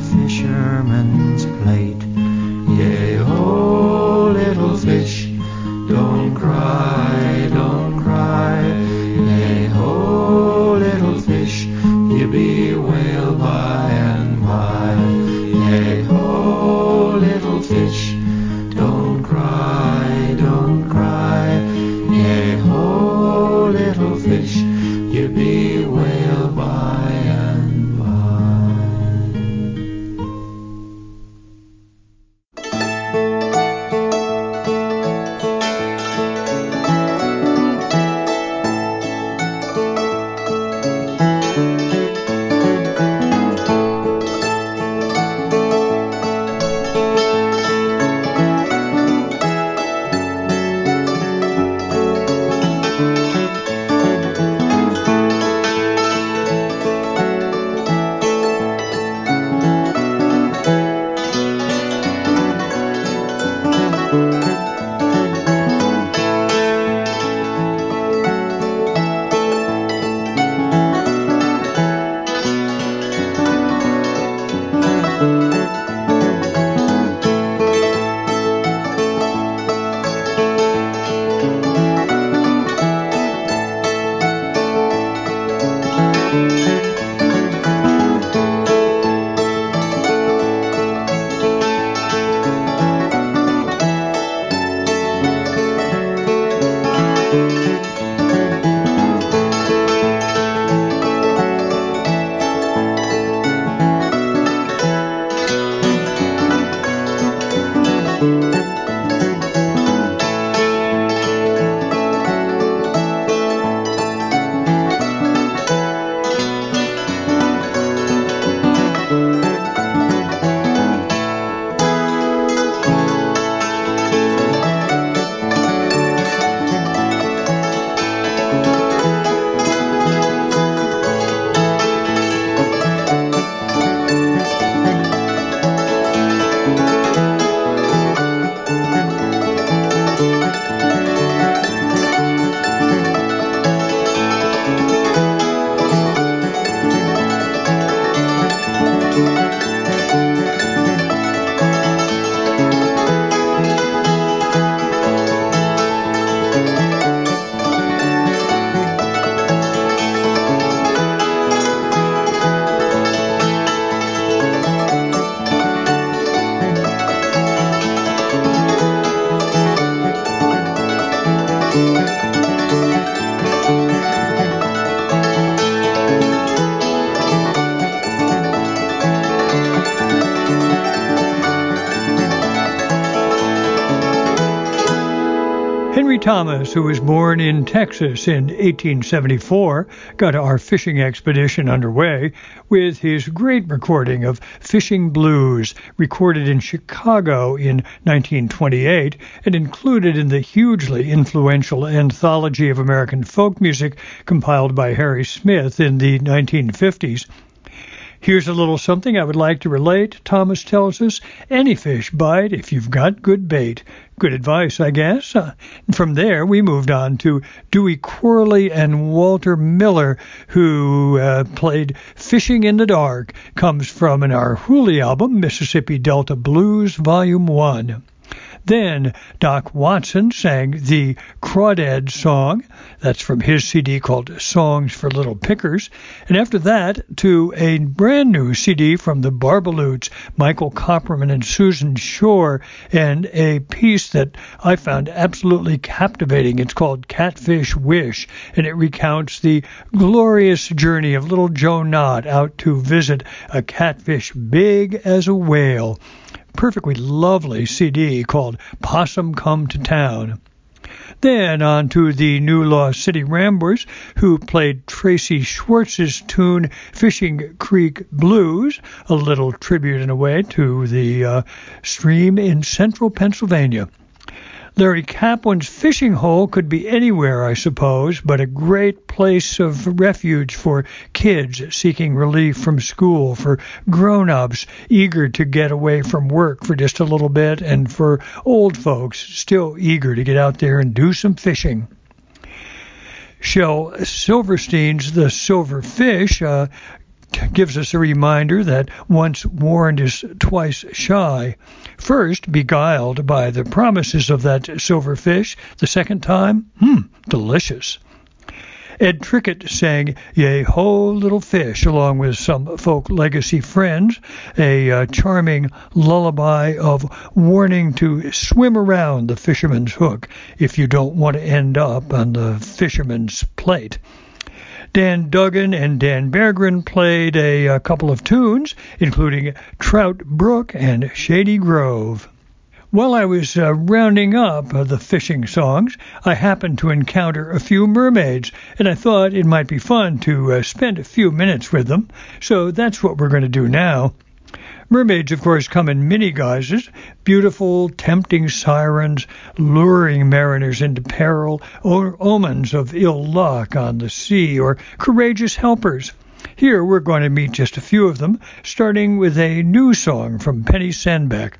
Thomas, who was born in Texas in 1874, got our fishing expedition underway with his great recording of Fishing Blues, recorded in Chicago in 1928 and included in the hugely influential Anthology of American Folk Music compiled by Harry Smith in the 1950s. Here's a little something I would like to relate. Thomas tells us any fish bite if you've got good bait. Good advice, I guess. Uh, from there, we moved on to Dewey Corley and Walter Miller, who uh, played Fishing in the Dark, comes from Arhoolie album, Mississippi Delta Blues, Volume 1. Then Doc Watson sang the Crawdad song. That's from his CD called Songs for Little Pickers. And after that, to a brand new CD from the Barbaloots, Michael Copperman and Susan Shore, and a piece that I found absolutely captivating. It's called Catfish Wish, and it recounts the glorious journey of little Joe Knott out to visit a catfish big as a whale perfectly lovely CD called Possum Come to Town. Then on to the New Lost City Ramblers, who played Tracy Schwarz's tune Fishing Creek Blues, a little tribute in a way to the uh, stream in central Pennsylvania. Larry Kaplan's fishing hole could be anywhere, I suppose, but a great place of refuge for kids seeking relief from school, for grown ups eager to get away from work for just a little bit, and for old folks still eager to get out there and do some fishing. Shel Silverstein's The Silver Fish gives us a reminder that once warned is twice shy. First, beguiled by the promises of that silver fish. The second time, hmm, delicious. Ed Trickett sang Yea Ho Little Fish along with some folk legacy friends, a uh, charming lullaby of warning to swim around the fisherman's hook if you don't want to end up on the fisherman's plate. Dan Duggan and Dan Berggren played a, a couple of tunes, including Trout Brook and Shady Grove. While I was uh, rounding up uh, the fishing songs, I happened to encounter a few mermaids, and I thought it might be fun to uh, spend a few minutes with them. So that's what we're going to do now. Mermaids, of course, come in many guises beautiful, tempting sirens, luring mariners into peril, or omens of ill luck on the sea, or courageous helpers. Here we're going to meet just a few of them, starting with a new song from Penny Sandbeck.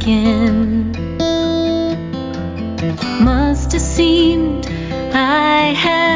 Breaking. Must have seemed I had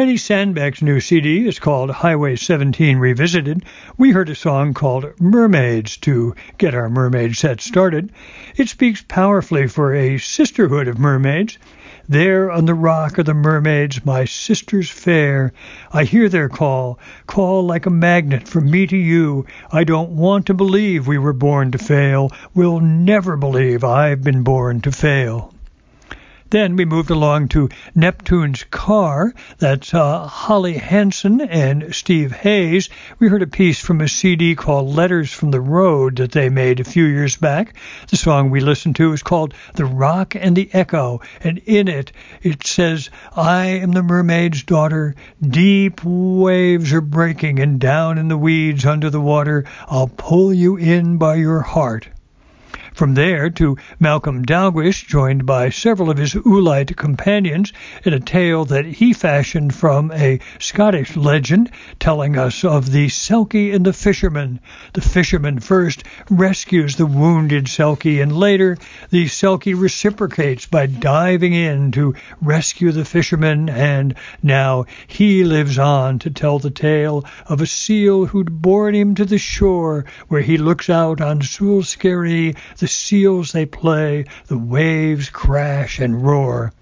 Penny Sandbeck's new CD is called Highway 17 Revisited. We heard a song called Mermaids to get our mermaid set started. It speaks powerfully for a sisterhood of mermaids. There on the rock are the mermaids, my sisters fair. I hear their call, call like a magnet from me to you. I don't want to believe we were born to fail. We'll never believe I've been born to fail. Then we moved along to Neptune's Car. That's uh, Holly Hansen and Steve Hayes. We heard a piece from a CD called Letters from the Road that they made a few years back. The song we listened to is called The Rock and the Echo, and in it it says, I am the mermaid's daughter. Deep waves are breaking, and down in the weeds under the water, I'll pull you in by your heart. From there to Malcolm Dalglish, joined by several of his Oolite companions in a tale that he fashioned from a Scottish legend telling us of the Selkie and the fisherman. The fisherman first rescues the wounded Selkie, and later the Selkie reciprocates by diving in to rescue the fisherman, and now he lives on to tell the tale of a seal who'd borne him to the shore, where he looks out on Sule Skerry, the seals they play, the waves crash and roar.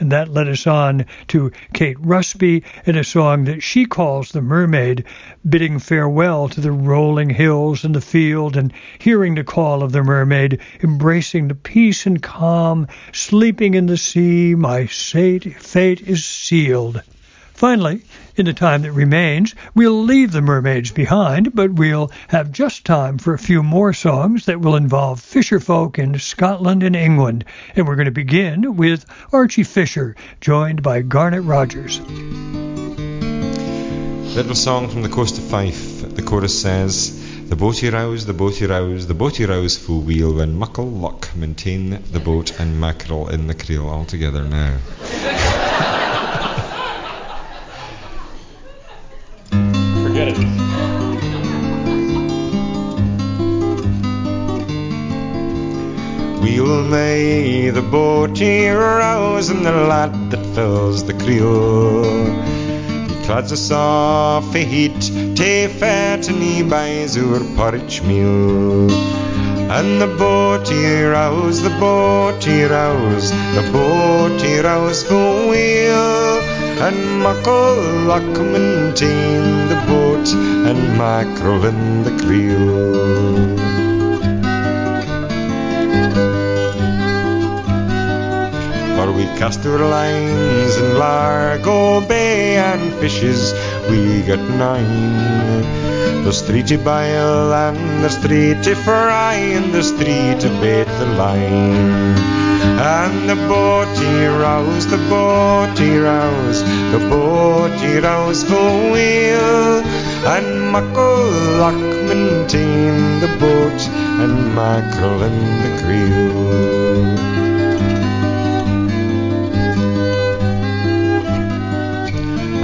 And that led us on to Kate Rusby in a song that she calls The Mermaid, bidding farewell to the rolling hills and the field, and hearing the call of the mermaid, embracing the peace and calm, sleeping in the sea, my fate, fate is sealed. Finally, in the time that remains, we'll leave the mermaids behind, but we'll have just time for a few more songs that will involve fisher folk in Scotland and England. And we're going to begin with Archie Fisher, joined by Garnet Rogers. Little song from the coast of Fife. The chorus says, The boatie rouse, the boatie rouse, the boatie rouse full wheel, when muckle luck maintain the boat and mackerel in the creel. All together now. [laughs] Forget. We'll may the boatie rouse and the lad that fills the creel. He clads us off a heat, tae fat and he buys our porridge meal. And the boatie rouse, the boatie rouse, the boatie rouse full wheel. And muckle luck maintain the boat and mackerel in the creel. For we cast our lines in Largo Bay and fishes we got nine. There's three to bile and there's three to fry and there's three to bait the line. And the boatie rouse, the boatie rouse, the boatie rouse full wheel. And muckle luck maintain the boat and mackerel in the creel.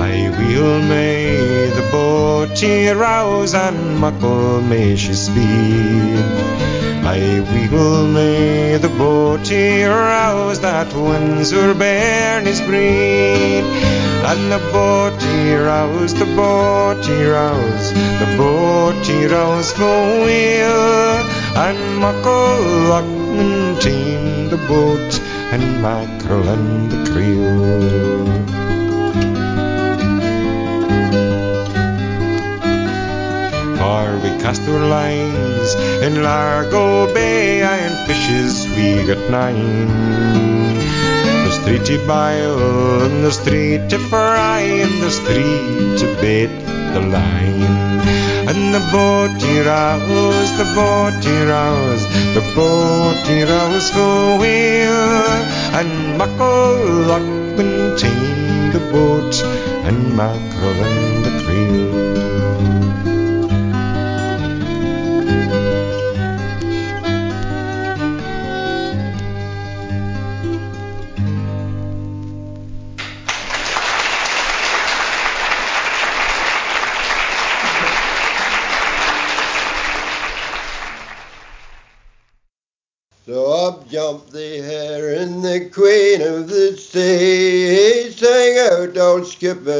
I will may the boatie rouse and muckle may she speed. I will may the boatie rouse that Windsor bairnies breed. And the boatie rouse, the boatie rouse, the boatie rouse full wheel. And muckle luck maintain the boat and mackerel and the creel. For we cast our lines in Largo Bay and fishes we got nine. There's three to bile and there's three to fry and there's three to bait the line. And the boatie rouse, the boatie rouse, the boatie rouse full wheel. And muckle luck maintain the boat and mackerel and the creel. The heron, the queen of the sea. Sang out, old skipper, oh,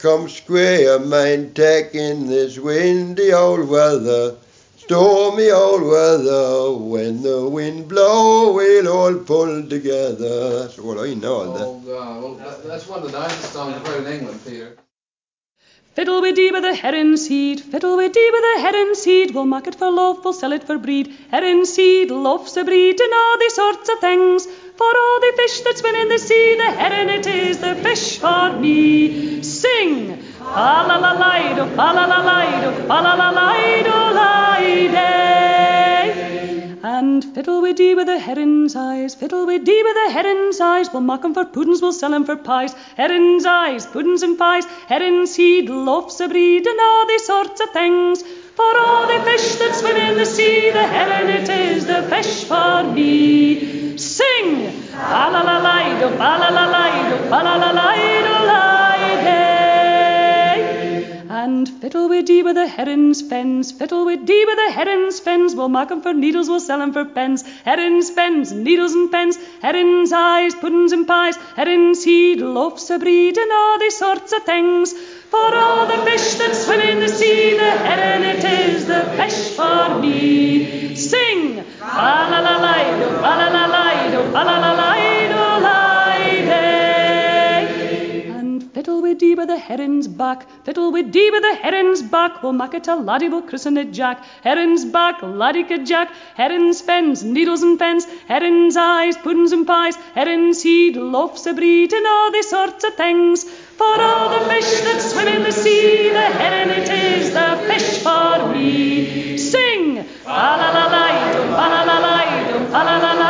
come square, mind tack in this windy old weather. Stormy old weather, when the wind blow, we'll all pull together. That's all I know of that. Oh, uh, God. Well, that, that's one of the nicest songs I've heard in England, Peter. Fiddle we dee with the heron seed, fiddle we dee with the heron seed. We'll mark it for loaf, we'll sell it for breed. Heron seed, love's a breed, and all these sorts of things. For all the fish that swim in the sea, the heron it is, the fish for me. Sing! Fa la la la fa la la la fa la la la do. And fiddle we dee with the heron's eyes, fiddle we dee with the heron's eyes. We'll mock 'em for puddings, we'll sell 'em for pies. Heron's eyes, puddings and pies, heron seed, loaves a breed, and all these sorts of things. For all the fish that swim in the sea, the heron it is, the fish for me. Sing! Fa la la la do, fa la la la do, fa la la la do, la And fiddle we dee with the heron's fens, fiddle we dee with the heron's fens. We'll mark 'em for needles, we'll sell 'em for pens. Heron's fens, needles and pens, heron's eyes, puddings and pies, heron's seed, loaves a breed, and all these sorts of things. For all the fish that swim in the sea, the heron it is, the fish for me. Sing! Fa la la la la la la la la la do, la with the heron's back, fiddle we dee with the heron's back. We'll make it a laddie, we'll christen it Jack. Heron's back, laddie Jack. Heron's fens, needles and pens. Heron's eyes, puddings and pies. Heron's seed, loaves a breed, and all these sorts of things. For all the fish that swim in the sea, the heron it is, the fish for me. Sing! Fa la la la la la la la la la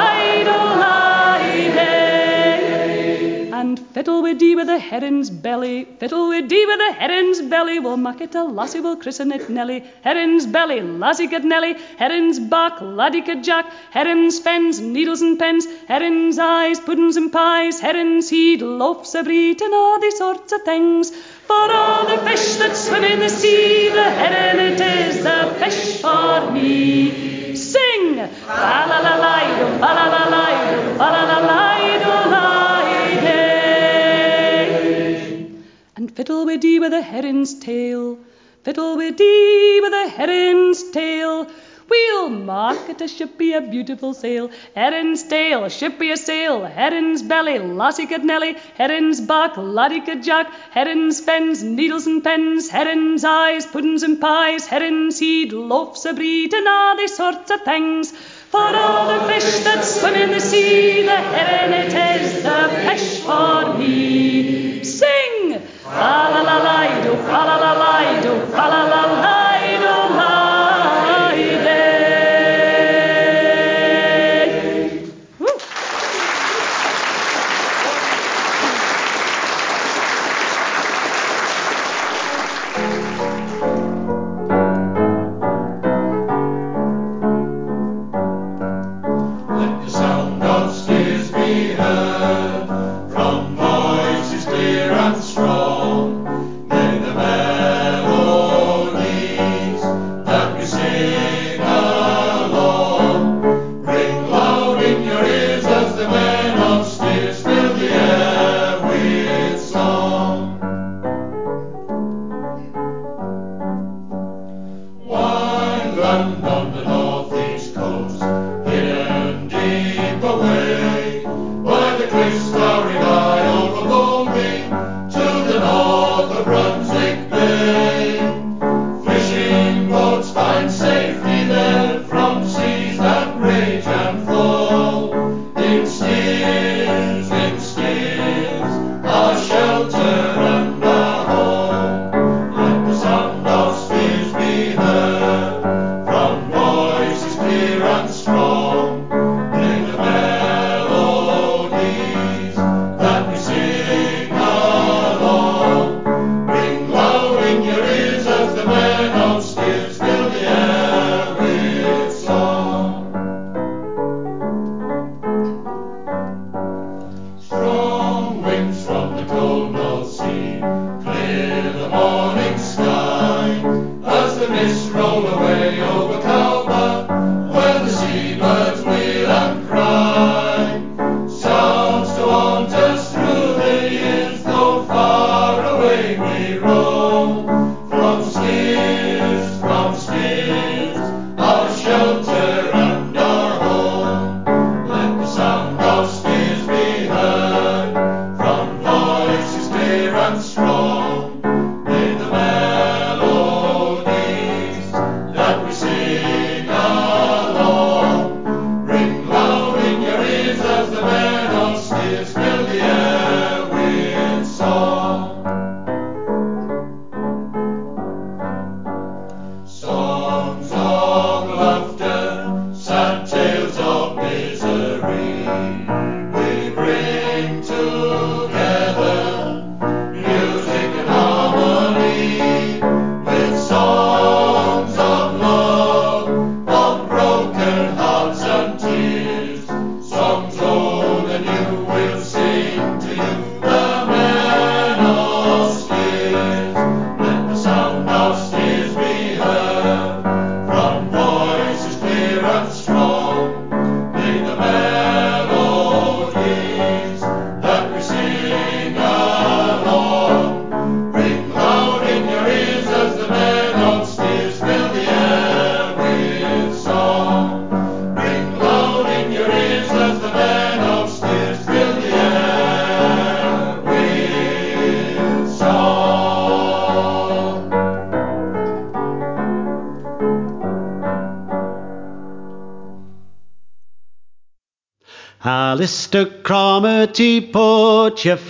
fiddle we dee with a heron's belly, fiddle we dee with a heron's belly. We'll make it a lassie, we'll christen it Nelly. Heron's belly, lassie get Nelly. Heron's back, laddie get Jack. Heron's fens, needles and pens. Heron's eyes, puddings and pies. Heron's seed, loaves of breed, and all these sorts of things. For all the fish that swim in the sea, the heron it is, the fish for me. Sing! Fa la la la la la la la la la do, la fiddle we dee with the heron's tail, fiddle we dee with the heron's tail. We'll mark it a ship be a beautiful sail. Heron's tail, a ship be a sail. Heron's belly, lassie get Nelly. Heron's back, laddie get Jack. Heron's fens, needles and pens. Heron's eyes, puddings and pies. Heron's seed, loaves a breed, and all these sorts of things. For all the fish that swim in the sea, the heron it is, the fish for me. Sing! Fa la la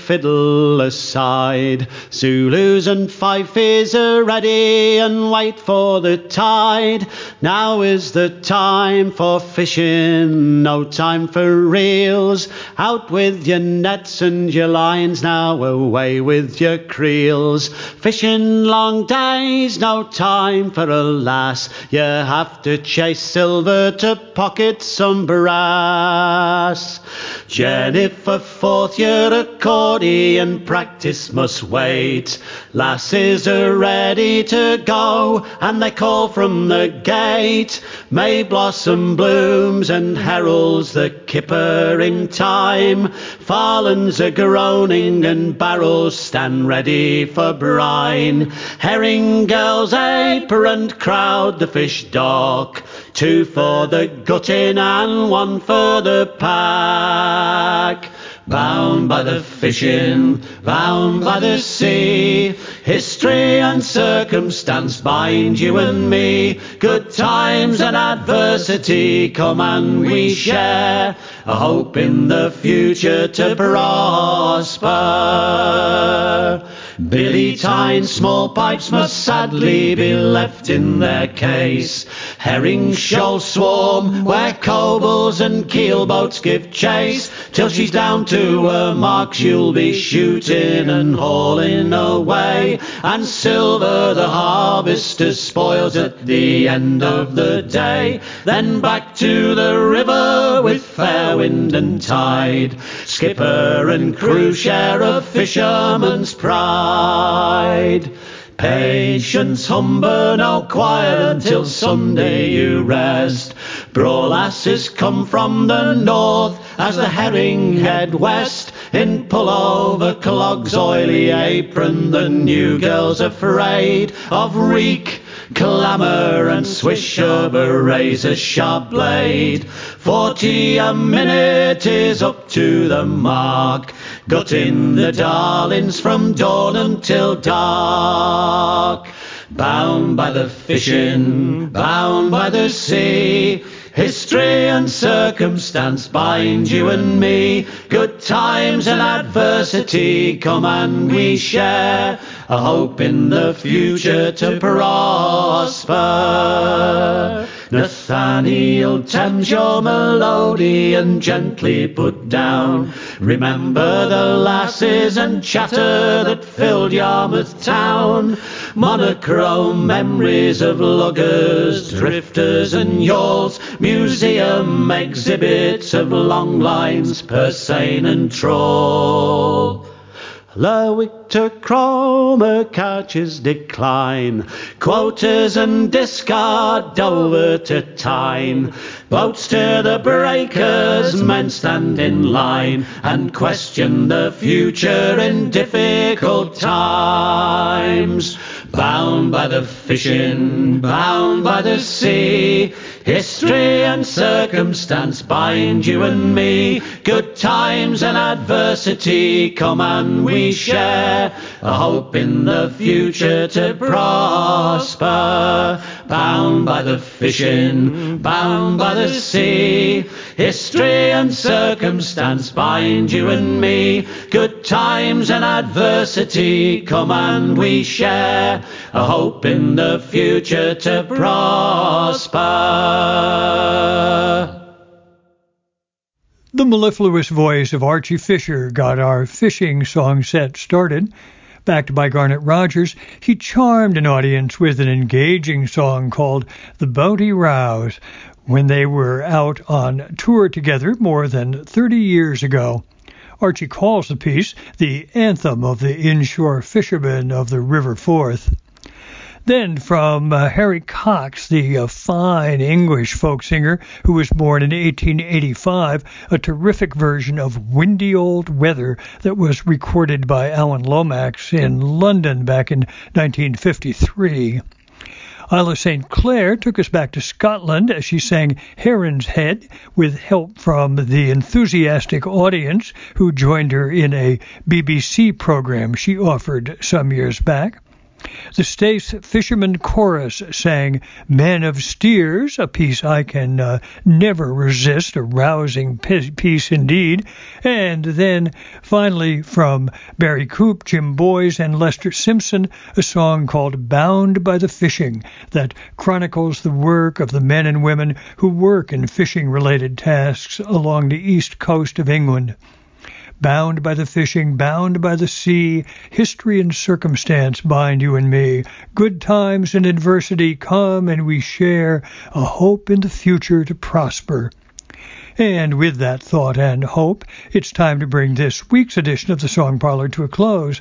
fiddle aside. Zulus and Fifes are ready and wait for the tide. Now is the time for fishing, no time for reels. Out with your nets and your lines, now away with your creels. Fishing long days, no time for a lass. You have to chase silver to pocket some brass. Jennifer, fourth year accordion practice must wait. Lasses are ready to go, and they call from the gate. May blossom blooms and heralds the kipper in time. Farlins are groaning and barrels stand ready for brine. Herring girls apron crowd the fish dock. Two for the gutting and one for the pack. Bound by the fishing, bound by the sea. History and circumstance bind you and me. Good times and adversity come and we share. A hope in the future to prosper. Billy Tyne's small pipes must sadly be left in their case. Herring shoals swarm where cobles and keelboats give chase. Till she's down to her mark, she'll be shooting and hauling away. And silver the harvester spoils at the end of the day. Then back to the river with fair wind and tide. Skipper and crew share a fisherman's pride. Patience, humber, now quiet until Sunday you rest. Brawlasses come from the north as the herring head west. In pullover clogs, oily apron, the new girl's afraid of reek. Clamour and swish of a razor sharp blade. Forty a minute is up to the mark. Gutting the darlings from dawn until dark. Bound by the fishing, bound by the sea. History and circumstance bind you and me. Good times and adversity come and we share. A hope in the future to prosper. Nathaniel Thames, your melody and gently put down. Remember the lasses and chatter that filled Yarmouth town. Monochrome memories of luggers, drifters and yawls. Museum exhibits of long lines, purse seine and Trawl. Lerwick to Cromer catches decline, quotas and discard Dover to Tyne. Boats to the breakers, men stand in line and question the future in difficult times. Bound by the fishing, bound by the sea. History and circumstance bind you and me. Good times and adversity come and we share. A hope in the future to prosper. Bound by the fishing, bound by the sea. History and circumstance bind you and me. Good times and adversity come and we share. A hope in the future to prosper. The mellifluous voice of Archie Fisher got our fishing song set started. Backed by Garnet Rogers, he charmed an audience with an engaging song called The Bounty Rouse when they were out on tour together more than 30 years ago. Archie calls the piece the anthem of the inshore fishermen of the River Forth. Then from uh, Harry Cox, the uh, fine English folk singer who was born in 1885, a terrific version of Windy Old Weather that was recorded by Alan Lomax in London back in 1953. Isla St. Clair took us back to Scotland as she sang Herring's Head with help from the enthusiastic audience who joined her in a BBC program she offered some years back. The state's fishermen Chorus sang Men of Steers, a piece I can uh, never resist, a rousing piece indeed. And then finally from Barry Coope, Jim Boyes, and Lester Simpson, a song called Bound by the Fishing that chronicles the work of the men and women who work in fishing related tasks along the east coast of England bound by the fishing, bound by the sea, history and circumstance bind you and me. Good times and adversity come and we share a hope in the future to prosper. And with that thought and hope, it's time to bring this week's edition of the Song Parlor to a close.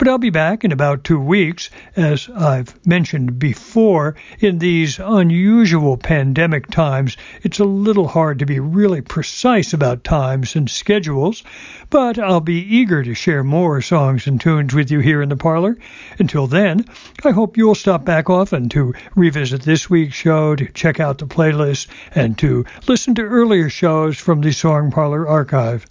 But I'll be back in about two weeks, as I've mentioned before. In these unusual pandemic times, it's a little hard to be really precise about times and schedules, but I'll be eager to share more songs and tunes with you here in the parlor. Until then, I hope you'll stop back often to revisit this week's show, to check out the playlist, and to listen to earlier shows from the Song Parlor archive.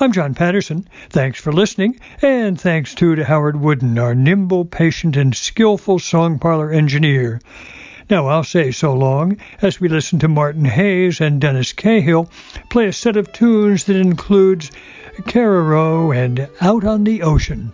I'm John Patterson. Thanks for listening, and thanks too to Howard Wooden, our nimble, patient, and skillful song parlor engineer. Now I'll say so long as we listen to Martin Hayes and Dennis Cahill play a set of tunes that includes Carrerow and Out on the Ocean.